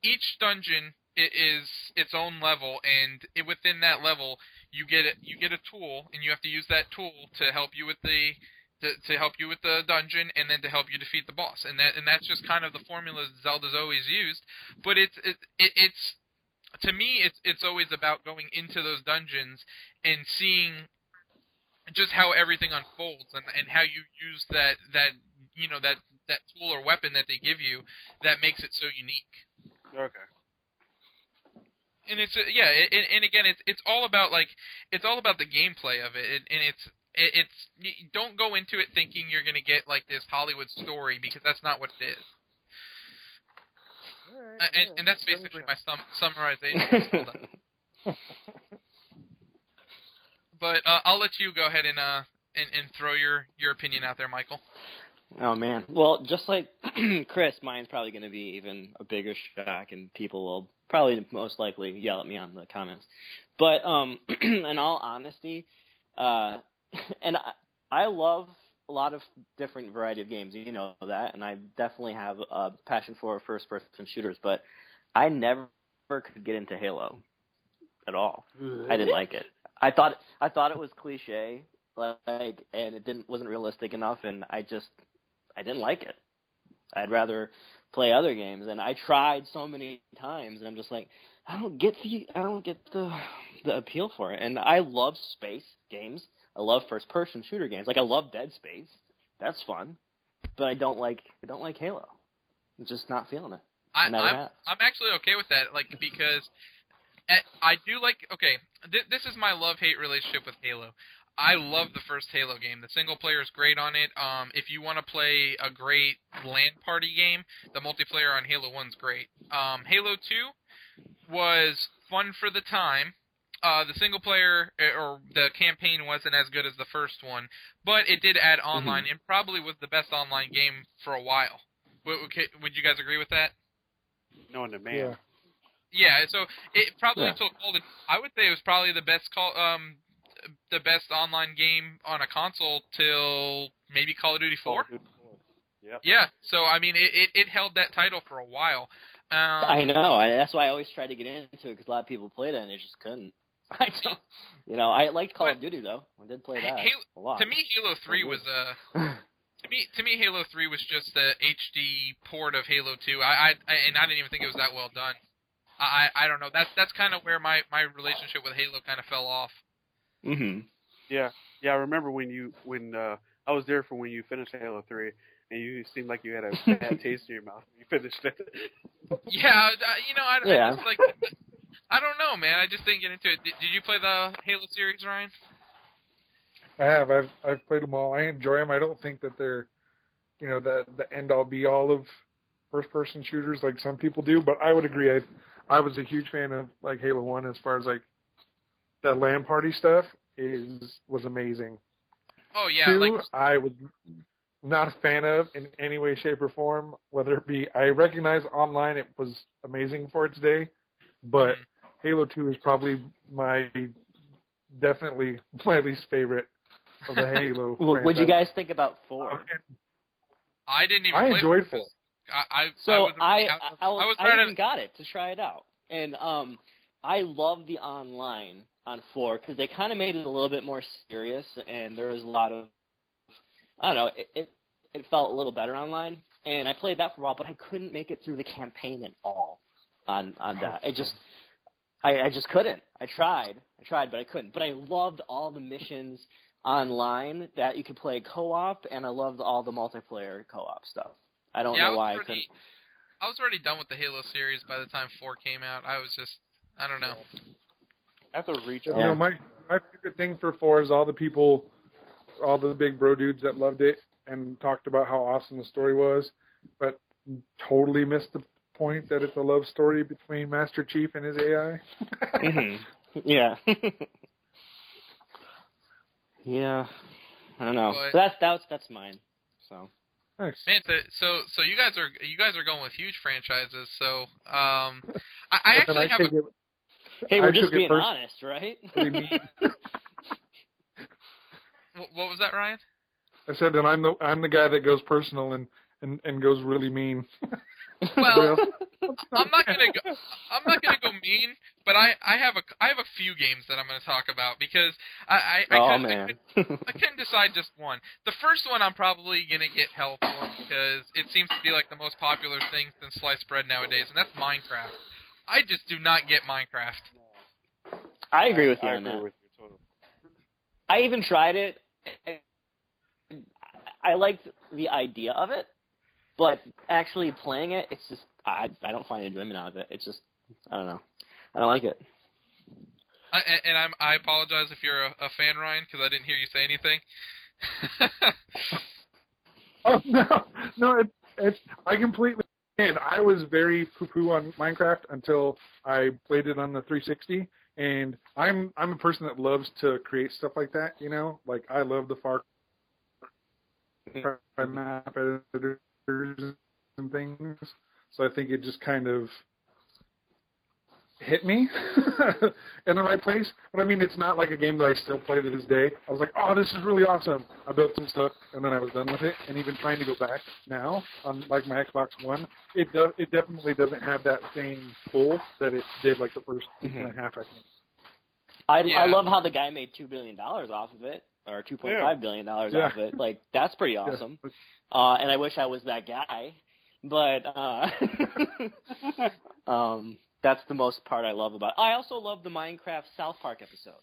each dungeon is its own level, and it, within that level, you get a, you get a tool, and you have to use that tool to help you with the to, to help you with the dungeon, and then to help you defeat the boss. And that and that's just kind of the formula Zelda's always used. But it's it, it, it's to me, it's it's always about going into those dungeons and seeing just how everything unfolds and, and how you use that that you know that that tool or weapon that they give you that makes it so unique. Okay. And it's uh, yeah, and, and again, it's it's all about like it's all about the gameplay of it, and, and it's it's don't go into it thinking you're gonna get like this Hollywood story because that's not what it is. Uh, and, and that's basically my sum, summarization. But uh, I'll let you go ahead and uh and, and throw your your opinion out there, Michael. Oh man. Well, just like Chris, mine's probably going to be even a bigger shock, and people will probably most likely yell at me on the comments. But um, in all honesty, uh, and I, I love a lot of different variety of games. You know that, and I definitely have a passion for first-person shooters. But I never could get into Halo at all. I didn't like it. I thought I thought it was cliche, like, and it didn't wasn't realistic enough, and I just I didn't like it. I'd rather play other games, and I tried so many times, and I'm just like, I don't get the I don't get the the appeal for it. And I love space games. I love first person shooter games. Like I love Dead Space. That's fun, but I don't like I don't like Halo. I'm just not feeling it. I, never I'm. I'm actually okay with that, like because I do like. Okay, th- this is my love hate relationship with Halo. I love the first Halo game. The single player is great on it. Um, if you want to play a great LAN party game, the multiplayer on Halo One's great. Um, Halo Two was fun for the time. Uh, the single player eh, or the campaign wasn't as good as the first one, but it did add online and probably was the best online game for a while. Would, would would you guys agree with that? Knowing the man. Yeah. Yeah, so it probably Yeah. until Call of I would say it was probably the best call um the best online game on a console till maybe Call of Duty 4. of Duty 4. Yep. Yeah, so I mean it, it it held that title for a while. Um, I know. I, that's why I always tried to get into it because a lot of people played it and they just couldn't. I don't, you know, I liked Call of Duty though. I did play that Halo- a lot. To me, Halo Three was uh to me to me Halo Three was just the HD port of Halo Two. I, I and I didn't even think it was that well done. I I don't know. That's that's kind of where my my relationship with Halo kind of fell off. hmm Yeah, yeah. I remember when you when uh, I was there for when you finished Halo Three, and you seemed like you had a bad taste in your mouth when you finished it. Yeah, you know, I, Yeah. I just like, I don't know, man. I just didn't get into it. Did, did you play the Halo series, Ryan? I have. I've I've played them all. I enjoy them. I don't think that they're, you know, the the end all be all of first person shooters like some people do. But I would agree. I I was a huge fan of like Halo One as far as like the LAN party stuff is was amazing. Oh yeah, Two, like I was not a fan of in any way, shape, or form. Whether it be, I recognize online it was amazing for its day, but Mhm. Halo Two is probably my definitely my least favorite of the Halo. What'd you guys think about four? I didn't even. I play enjoyed four. I I, I So I already I, I, I was, was I even to. got it to try it out, and um, I love the online on four because they kind of made it a little bit more serious, and there was a lot of I don't know. It, it it felt a little better online, and I played that for a while, but I couldn't make it through the campaign at all on on that. It just I I just couldn't. I tried, I tried, but I couldn't. But I loved all the missions online that you could play co-op, and I loved all the multiplayer co-op stuff. I don't Yeah, know was why I couldn't. I was already done with the Halo series by the time four came out. I was just, I don't know. After Reach, You know, my my favorite thing for four is all the people, all the big bro dudes that loved it and talked about how awesome the story was, but totally missed the point that it's a love story between Master Chief and his AI. Mhm. Yeah. yeah. I don't know. But- So that's that's that's mine. So Nice. Man, so so so you guys are you guys are going with huge franchises. So um, I, I And actually have a, take it hey, I we're took just being first- honest, right? really what was that, Ryan? I said and I'm the I'm the guy that goes personal and and, and goes really mean. Well, Well, I'm not gonna go. I'm not gonna go mean, but I I have a I have a few games that I'm gonna talk about because I I, I, oh couldn't, I, couldn't, I couldn't decide just one. The first one I'm probably gonna get hell for because it seems to be like the most popular thing since sliced bread nowadays, and that's Minecraft. I just do not get Minecraft. I agree with you I on agree that. with you totally. I even tried it. I liked the idea of it, but actually playing it, it's just I I don't find enjoyment out of it. It's just I don't know. I don't like it. I, and- and I'm I apologize if you're a, a fan, Ryan, because I didn't hear you say anything. Oh no, no, it, it's I completely. And I was very poo-poo on Minecraft until I played it on the 360. And I'm I'm a person that loves to create stuff like that. You know, like I love the Far Cry map editors and things. So I think it just kind of hit me in the right place. But I mean, it's not like a game that I still play to this day. I was like, oh, this is really awesome. I built some stuff, and then I was done with it. And even trying to go back now on like my Xbox One, it does. It definitely doesn't have that same pull that it did like the 1st week and a mm-hmm. half. I think. I Yeah. I love how the guy made two billion dollars off of it, or two point five billion dollars Yeah. off of it. Like that's pretty Yeah. awesome. Uh, and I wish I was that guy, but uh, um, that's the most part I love about. It. I also love the Minecraft South Park episode.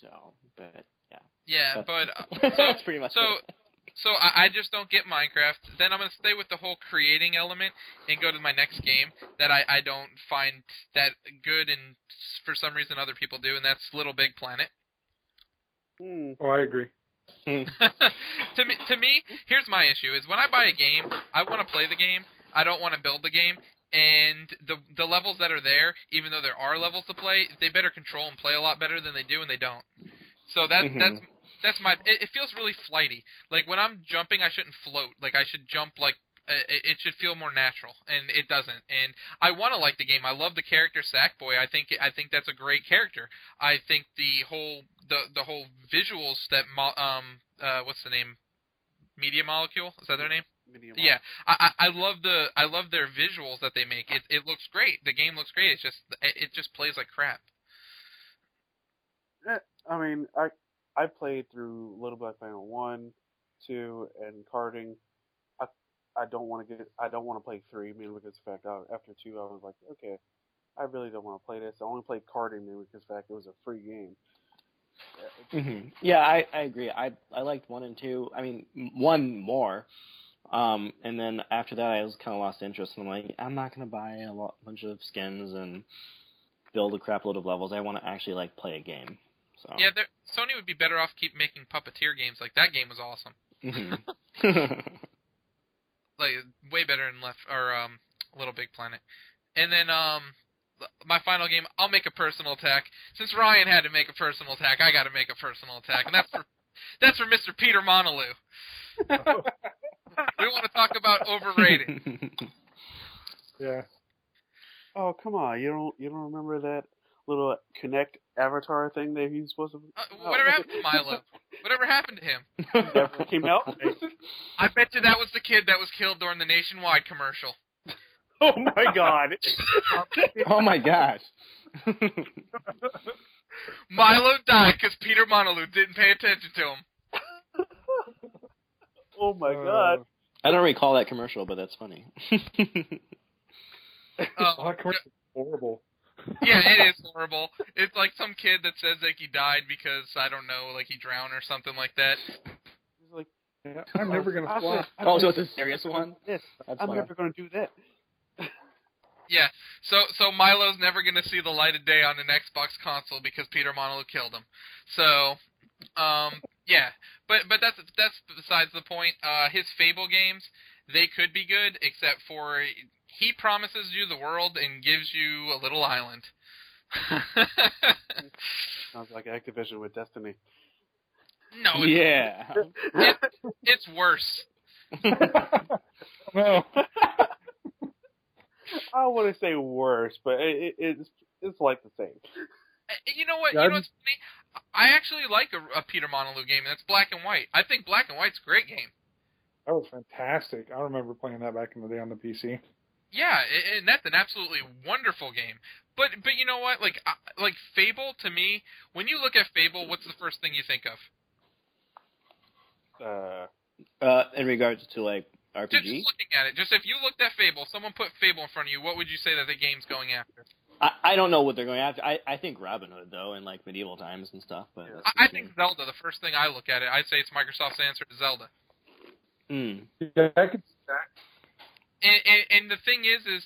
So, but yeah, Yeah, That's- but uh, so that's pretty much so it. so I, I just don't get Minecraft. Then I'm gonna stay with the whole creating element and go to my next game that I I don't find that good and for some reason other people do, and that's Little Big Planet. Hmm. Oh, I agree. to me, to me, here's my issue: is when I buy a game, I want to play the game. I don't want to build the game. And the the levels that are there, even though there are levels to play, they better control and play a lot better than they do, and they don't. So that Mhm. that's that's my. It, it feels really flighty. Like when I'm jumping, I shouldn't float. Like I should jump like uh, it, it should feel more natural, and it doesn't. And I want to like the game. I love the character Sackboy. I think I think that's a great character. I think the whole the the whole visuals that mo- um uh what's the name Media Molecule is that their name? Medium Yeah, I, I I love the I love their visuals that they make. It it looks great. The game looks great. It's just it, it just plays like crap. I mean, I I played through Little Black Planet one, two, and karting. I I don't want to get I don't want to play three mainly because of the fact I, after two I was like, okay, I really don't want to play this. I only played karting mainly because of the fact it was a free game. Hmm Yeah, I, I agree. I I liked one and two. I mean, one more. Um, and then after that, I was kind of lost interest. And I'm like, I'm not gonna buy a lot, bunch of skins and build a crap load of levels. I want to actually like play a game. So Yeah, Sony would be better off keep making puppeteer games. Like that game was awesome. Mhm. Like way better than Left or um Little Big Planet. And then um my final game, I'll make a personal attack. Since Ryan had to make a personal attack, I got to make a personal attack, and that's for that's for Mr. Peter Molyneux. We want to talk about overrated. Yeah. Oh come on, you don't you don't remember that little Kinect avatar thing that he's supposed to? Uh, whatever happened to Milo? Whatever happened to him? Never came out. I bet you that was the kid that was killed during the nationwide commercial. oh my god! oh my gosh. Milo died because Peter Molyneux didn't pay attention to him. Oh my Uh, god! I don't recall that commercial, but that's funny. Uh, Oh, that commercial's horrible. yeah, it is horrible. It's like some kid that says like he died because I don't know, like he drowned or something like that. He's like, Yeah, I'm never gonna I fly. I oh, so said it's a serious one. This. That's I'm funny. never going to do that. Yeah, so so Milo's never gonna see the light of day on an Xbox console because Peter Molyneux killed him. So, um, yeah, but but that's that's besides the point. Uh, his Fable games they could be good, except for he promises you the world and gives you a little island. Sounds like Activision with Destiny. no, it's, Yeah. it's worse. no. I want to say worse, but it, it, it's it's like the same. You know what? Yeah, You know I'm- what's funny? I actually like a, a Peter Molyneux game, and that's Black and White. I think Black and White's a great game. That was fantastic. I remember playing that back in the day on the PC. Yeah, a- and that's an absolutely wonderful game. But but you know what? Like uh, like Fable to me, when you look at Fable, what's the first thing you think of? Uh, Uh, in regards to like Just, RPG, just looking at it. Just if you looked at Fable, someone put Fable in front of you, what would you say that the game's going after? I, I don't know what they're going after. I, I think Robin Hood though, in like medieval times and stuff. But that's I, I think. Zelda. The first thing I look at it, I'd say it's Microsoft's answer to Zelda. Mm. Yeah, I could. And, and, and the thing is, is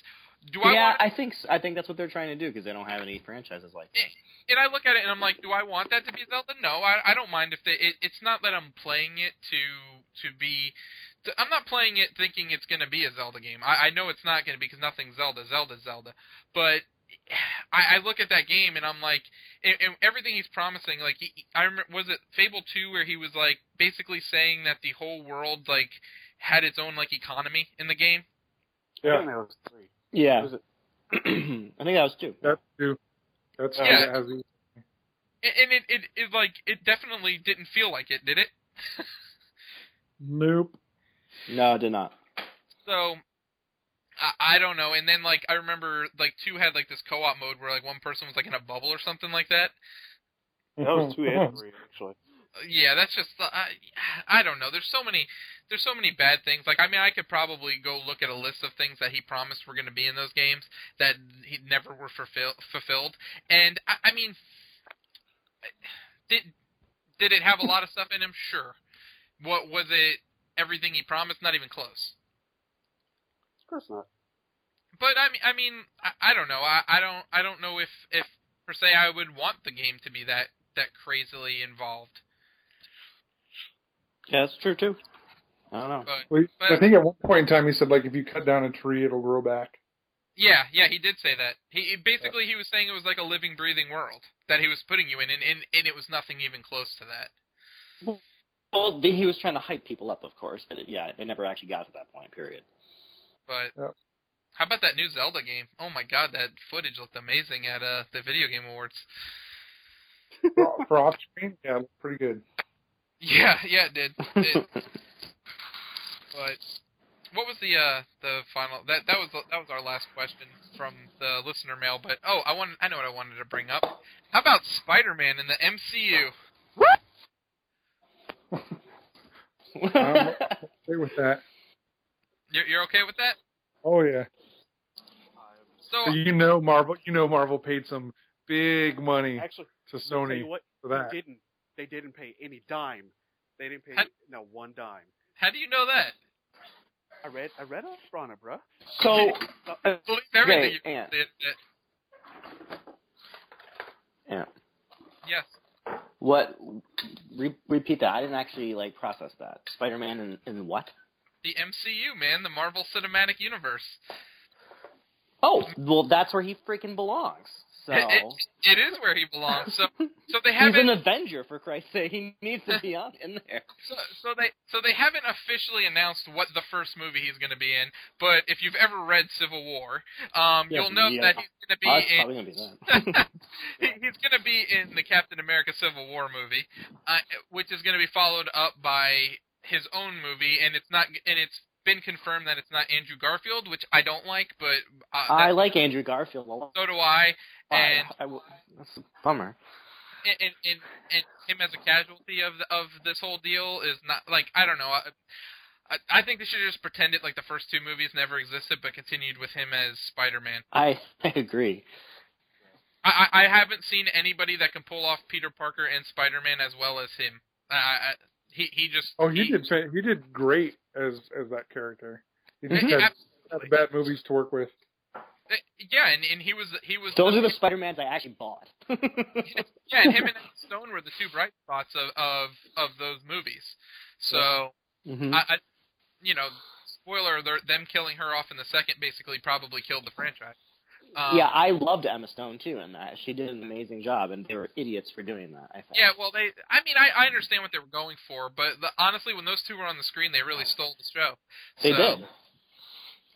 do I yeah, want? I think s- I think that's what they're trying to do because they don't have any franchises like that. and I look at it and I'm like, do I want that to be Zelda? No, I, I don't mind if they. It, it's not that I'm playing it to to be. To, I'm not playing it thinking it's going to be a Zelda game. I, I know it's not going to be because nothing's Zelda. Zelda, Zelda. But I, I look at that game and I'm like, and, and everything he's promising. Like, he, I remember, was it Fable Two where he was like basically saying that the whole world like had its own like economy in the game. I Yeah, think that was three. Yeah, Was it? I think that was two. that's true. That's Yeah. it has these- And, and it, it it like it definitely didn't feel like it, did it? Nope. No, it did not. So I, I don't know. And then like I remember like two had like this co-op mode where like one person was like in a bubble or something like that. That was two and three actually. yeah, that's just uh, I, I don't know. There's so many there's so many bad things. Like I mean, I could probably go look at a list of things that he promised were going to be in those games that he never were fulfill, fulfilled. And I, I mean, did did it have a lot of stuff in him? Sure. What was it? Everything he promised? Not even close. Of course not. But I mean, I mean, I, I don't know. I, I don't I don't know if if per se I would want the game to be that that crazily involved. Yeah, that's true too. I don't know. But Well, But- I think at one point in time he said like if you cut down a tree, it'll grow back. Yeah, yeah, he did say that. He he- basically he was saying it was like a living, breathing world that he was putting you in, and and, and it was nothing even close to that. Well, he was trying to hype people up, of course, but it, yeah, it never actually got to that point. Period. But Yep. how about that new Zelda game? Oh my God, that footage looked amazing at uh the video game awards. For, for off screen, yeah, it looked pretty good. Yeah, yeah, it did. It, but what was the uh the final? That that was that was our last question from the listener mail. But oh, I want I know what I wanted to bring up. How about Spider-Man in the MCU? Um, Stay with that. You're, you're okay with that? Oh yeah. So You know Marvel. You know Marvel paid some big money Actually, to Sony what, for they didn't. They didn't pay any dime. They didn't pay Had- no one dime. how do you know that? I read. I read up on it, bruh. so, uh, Believe everything Okay, you Ant. did. yeah. Yes. What? Re- repeat that. I didn't actually like process that. Spider-Man and, and what? The MCU, man, the Marvel Cinematic Universe. Oh, well, that's where he freaking belongs. So It, it, it is where he belongs. So, so they haven't. an Avenger for Christ's sake. He needs to be on in there. So, so they so they haven't officially announced what the first movie he's going to be in. But if you've ever read Civil War, um, Yeah, you'll know yeah. that he's going to be Oh, in. gonna be that. he, he's going to be in the Captain America Civil War movie, uh, which is going to be followed up by his own movie, and it's not and it's been confirmed that it's not Andrew Garfield, which I don't like, but uh, I like Andrew Garfield a lot. so do I. And I, I w- that's a bummer. and, and, and, and him as a casualty of the, of this whole deal is not like I don't know. I, I, I think they should have just it like the first two movies never existed, but continued with him as Spider-Man. I I agree. I, I I haven't seen anybody that can pull off Peter Parker and Spider-Man as well as him. I, I, he he just Oh, he did. fa- He did great as as that character. He mm-hmm. just He had, had bad movies to work with. Uh, Yeah, and, and he was he was Those are the Spider-Mans I actually bought. yeah, and him and Emma Stone were the two bright spots of of of those movies. So. Mhm. I, I, you know, spoiler alert: them killing her off in the second basically probably killed the franchise. Um, yeah, I loved Emma Stone too in that. She did an amazing job, and they were idiots for doing that. I think. Yeah, well, they. I mean, I, I understand what they were going for, but the, honestly, when those two were on the screen, they really stole the show. they So- did.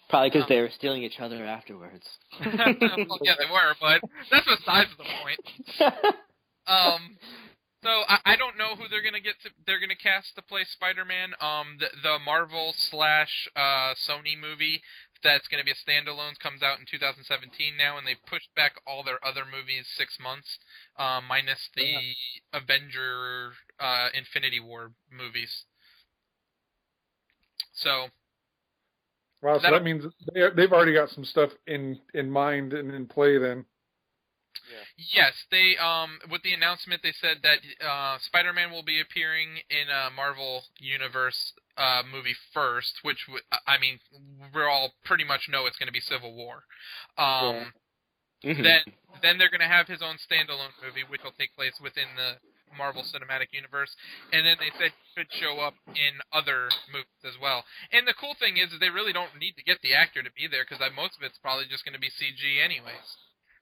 Probably because they were stealing each other afterwards. well, yeah, they were, but that's besides the point. Um, so I, I don't know who they're gonna get to. They're gonna cast to play Spider-Man. Um, the, the Marvel slash uh, Sony movie that's gonna be a standalone comes out in 2017 now, and they pushed back all their other movies six months, um, minus the Avenger uh, Infinity War movies. So Wow, so that means they, they've already got some stuff in in mind and in play. Then Yes, they um with the announcement they said that uh Spider-Man will be appearing in a Marvel Universe uh movie first, which w- I mean we all pretty much know it's going to be Civil War. Um Mhm. then then they're going to have his own standalone movie which will take place within the Marvel Cinematic Universe and then they said could show up in other movies as well. And the cool thing is, is they really don't need to get the actor to be there cuz most of it's probably just going to be CG anyways.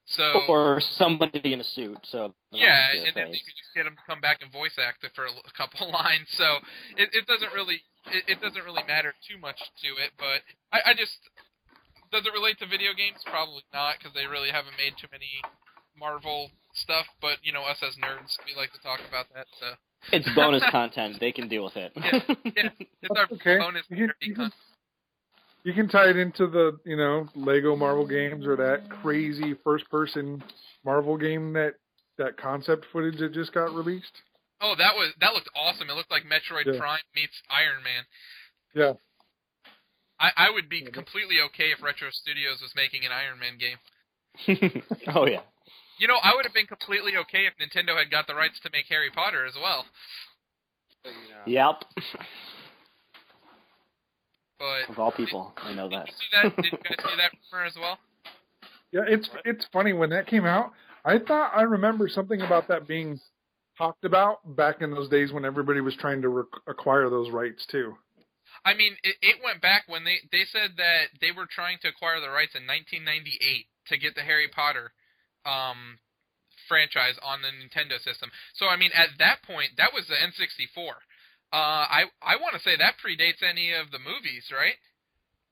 So or somebody in a suit. So yeah, have to see and then you could just get him to come back and voice act it for a couple lines. So it, it doesn't really it, it doesn't really matter too much to it. But I, I just does it relate to video games? Probably not because they really haven't made too many Marvel stuff. But you know, us as nerds, we like to talk about that. So It's bonus content. They can deal with it. Yeah, yeah. it's our okay. bonus You can- you can- content. you can tie it into the you know Lego Marvel games or that crazy first person Marvel game that that concept footage that just got released. Oh, that was that looked awesome. It looked like Metroid Yeah. Prime meets Iron Man. Yeah. I, I would be completely okay if Retro Studios was making an Iron Man game. oh yeah. You know, I would have been completely okay if Nintendo had got the rights to make Harry Potter as well. But, you know, Yep. But Of all people, I know did that. you that? Did you guys see that rumor as well? Yeah, it's it's funny when that came out. I thought I remember something about that being talked about back in those days when everybody was trying to rec- acquire those rights too. I mean, it, it went back when they they said that they were trying to acquire the rights in 1998 to get the Harry Potter um, franchise on the Nintendo system. So I mean, at that point, that was the N64. Uh, I I want to say that predates any of the movies, right?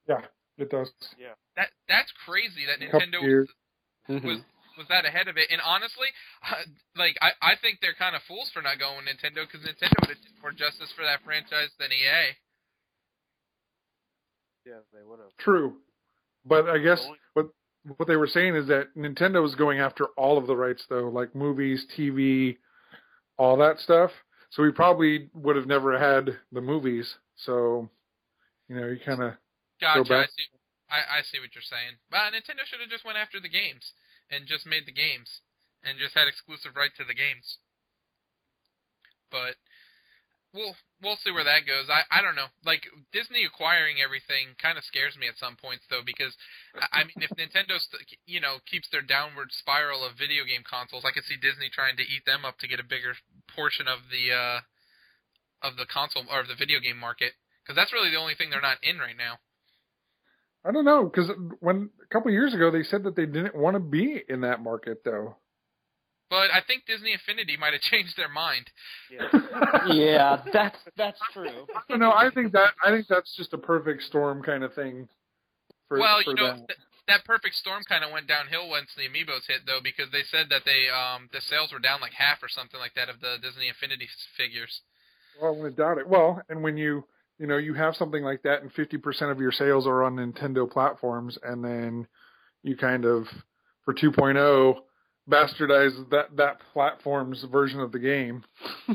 Yeah, it does. Yeah. That that's crazy that A couple Nintendo years. Mhm. was was that ahead of it. And honestly, like I I think they're kind of fools for not going Nintendo because Nintendo would have did more justice for that franchise than EA. yeah, they would have. True, but I guess Only- what they were saying is that Nintendo was going after all of the rights though, like movies, TV, all that stuff. So we probably would have never had the movies. So, you know, you kind of Gotcha. I back- see. I, I see what you're saying. But uh, Nintendo should have just went after the games and just made the games and just had exclusive right to the games. But we'll we'll see where that goes. I I don't know. Like Disney acquiring everything kind of scares me at some points though because I mean if Nintendo st- you know keeps their downward spiral of video game consoles, I could see Disney trying to eat them up to get a bigger portion of the uh of the console or the video game market because that's really the only thing they're not in right now. I don't know because when a couple years ago they said that they didn't want to be in that market though. But I think Disney Infinity might have changed their mind. Yeah. yeah, that's that's true. no. I think that I think that's just a perfect storm kind of thing. For, well, for you know, th- that perfect storm kind of went downhill once the amiibos hit, though, because they said that they um the sales were down like half or something like that of the Disney Infinity figures. Well, I wouldn't doubt it. Well, and when you you know you have something like that, and fifty percent of your sales are on Nintendo platforms, and then you kind of for 2.0 bastardize that that platform's version of the game.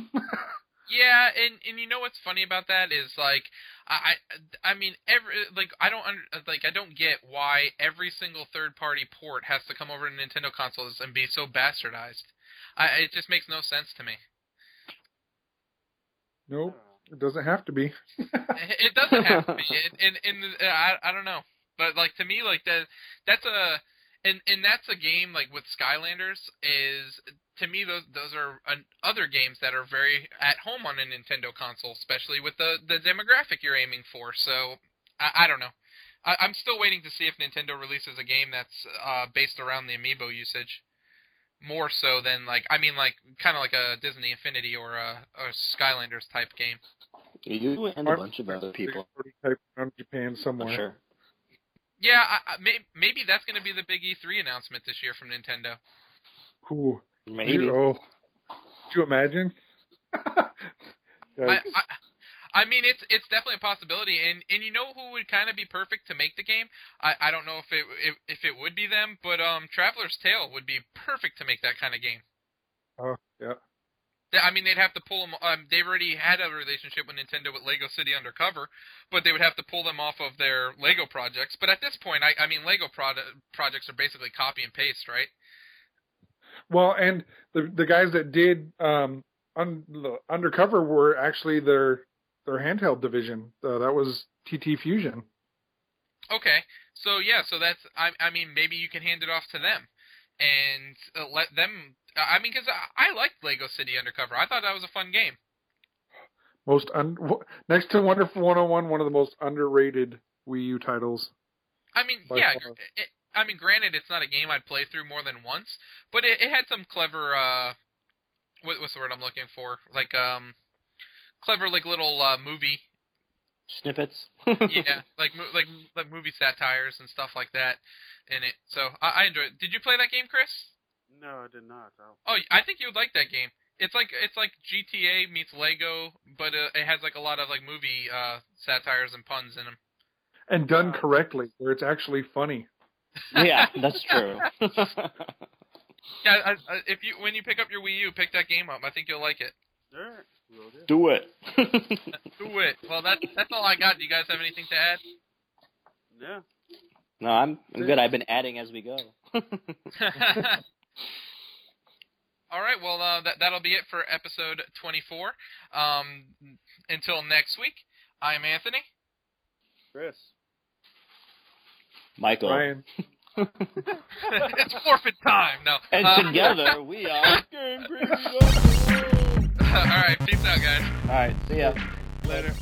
Yeah, and and you know what's funny about that is like I I I mean every like I don't under, like I don't get why every single third party port has to come over to Nintendo consoles and be so bastardized. I it just makes no sense to me. Nope, it doesn't have to be. it doesn't have to be. And and, and I I don't know, but like to me like that that's a and and that's a game like with Skylanders is to me those those are an, other games that are very at home on a Nintendo console, especially with the the demographic you're aiming for. So I, I don't know. I, I'm still waiting to see if Nintendo releases a game that's uh, based around the amiibo usage. More so than like I mean like kind of like a Disney Infinity or a, a Skylanders type game. You and a bunch of other people, Prototype around Japan for somewhere. sure. Yeah, I, I, may, maybe that's going to be the big E3 announcement this year from Nintendo. Cool. Maybe. Oh, could you imagine? I, I, I mean, it's it's definitely a possibility, and and you know who would kind of be perfect to make the game? I, I don't know if it if, if it would be them, but um, Traveler's Tale would be perfect to make that kind of game. oh, yeah. I mean, they'd have to pull them. Um, they've already had a relationship with Nintendo with Lego City Undercover, but they would have to pull them off of their Lego projects. But at this point, I, I mean, Lego product, projects are basically copy and paste, right? Well, and the the guys that did um un, the undercover were actually their their handheld division. Uh, that was TT Fusion. Okay, so yeah, so that's I, I mean maybe you can hand it off to them and uh, let them. I mean, because I, I liked Lego City Undercover. I thought that was a fun game. Most un, next to Wonderful 101, one of the most underrated Wii U titles. I mean, yeah. far. It, I mean, granted, it's not a game I'd play through more than once, but it, it had some clever. uh what, What's the word I'm looking for? Like um, clever like little uh, movie. Snippets. Yeah, like like like movie satires and stuff like that in it. So I, I enjoyed. it. Did you play that game, Chris? No, I did not. Oh. Oh, I think you would like that game. It's like it's like GTA meets Lego, but uh, it has like a lot of like movie uh, satires and puns in them. And done Uh, correctly, where it's actually funny. yeah, that's true. Yeah, I, I, if you when you pick up your Wii U, pick that game up. I think you'll like it. Sure. Do. Do it. Do it. Well, that's that's all I got. Do you guys have anything to add? Yeah. no, I'm I'm good. I've been adding as we go. All right. Well, uh, that that'll be it for episode 24. Um, until next week, I'm Anthony. Chris. Michael. Ryan. it's forfeit time. No. And Uh, together we are Game Freedom. all right. Peace out, guys. All right. See ya. Later.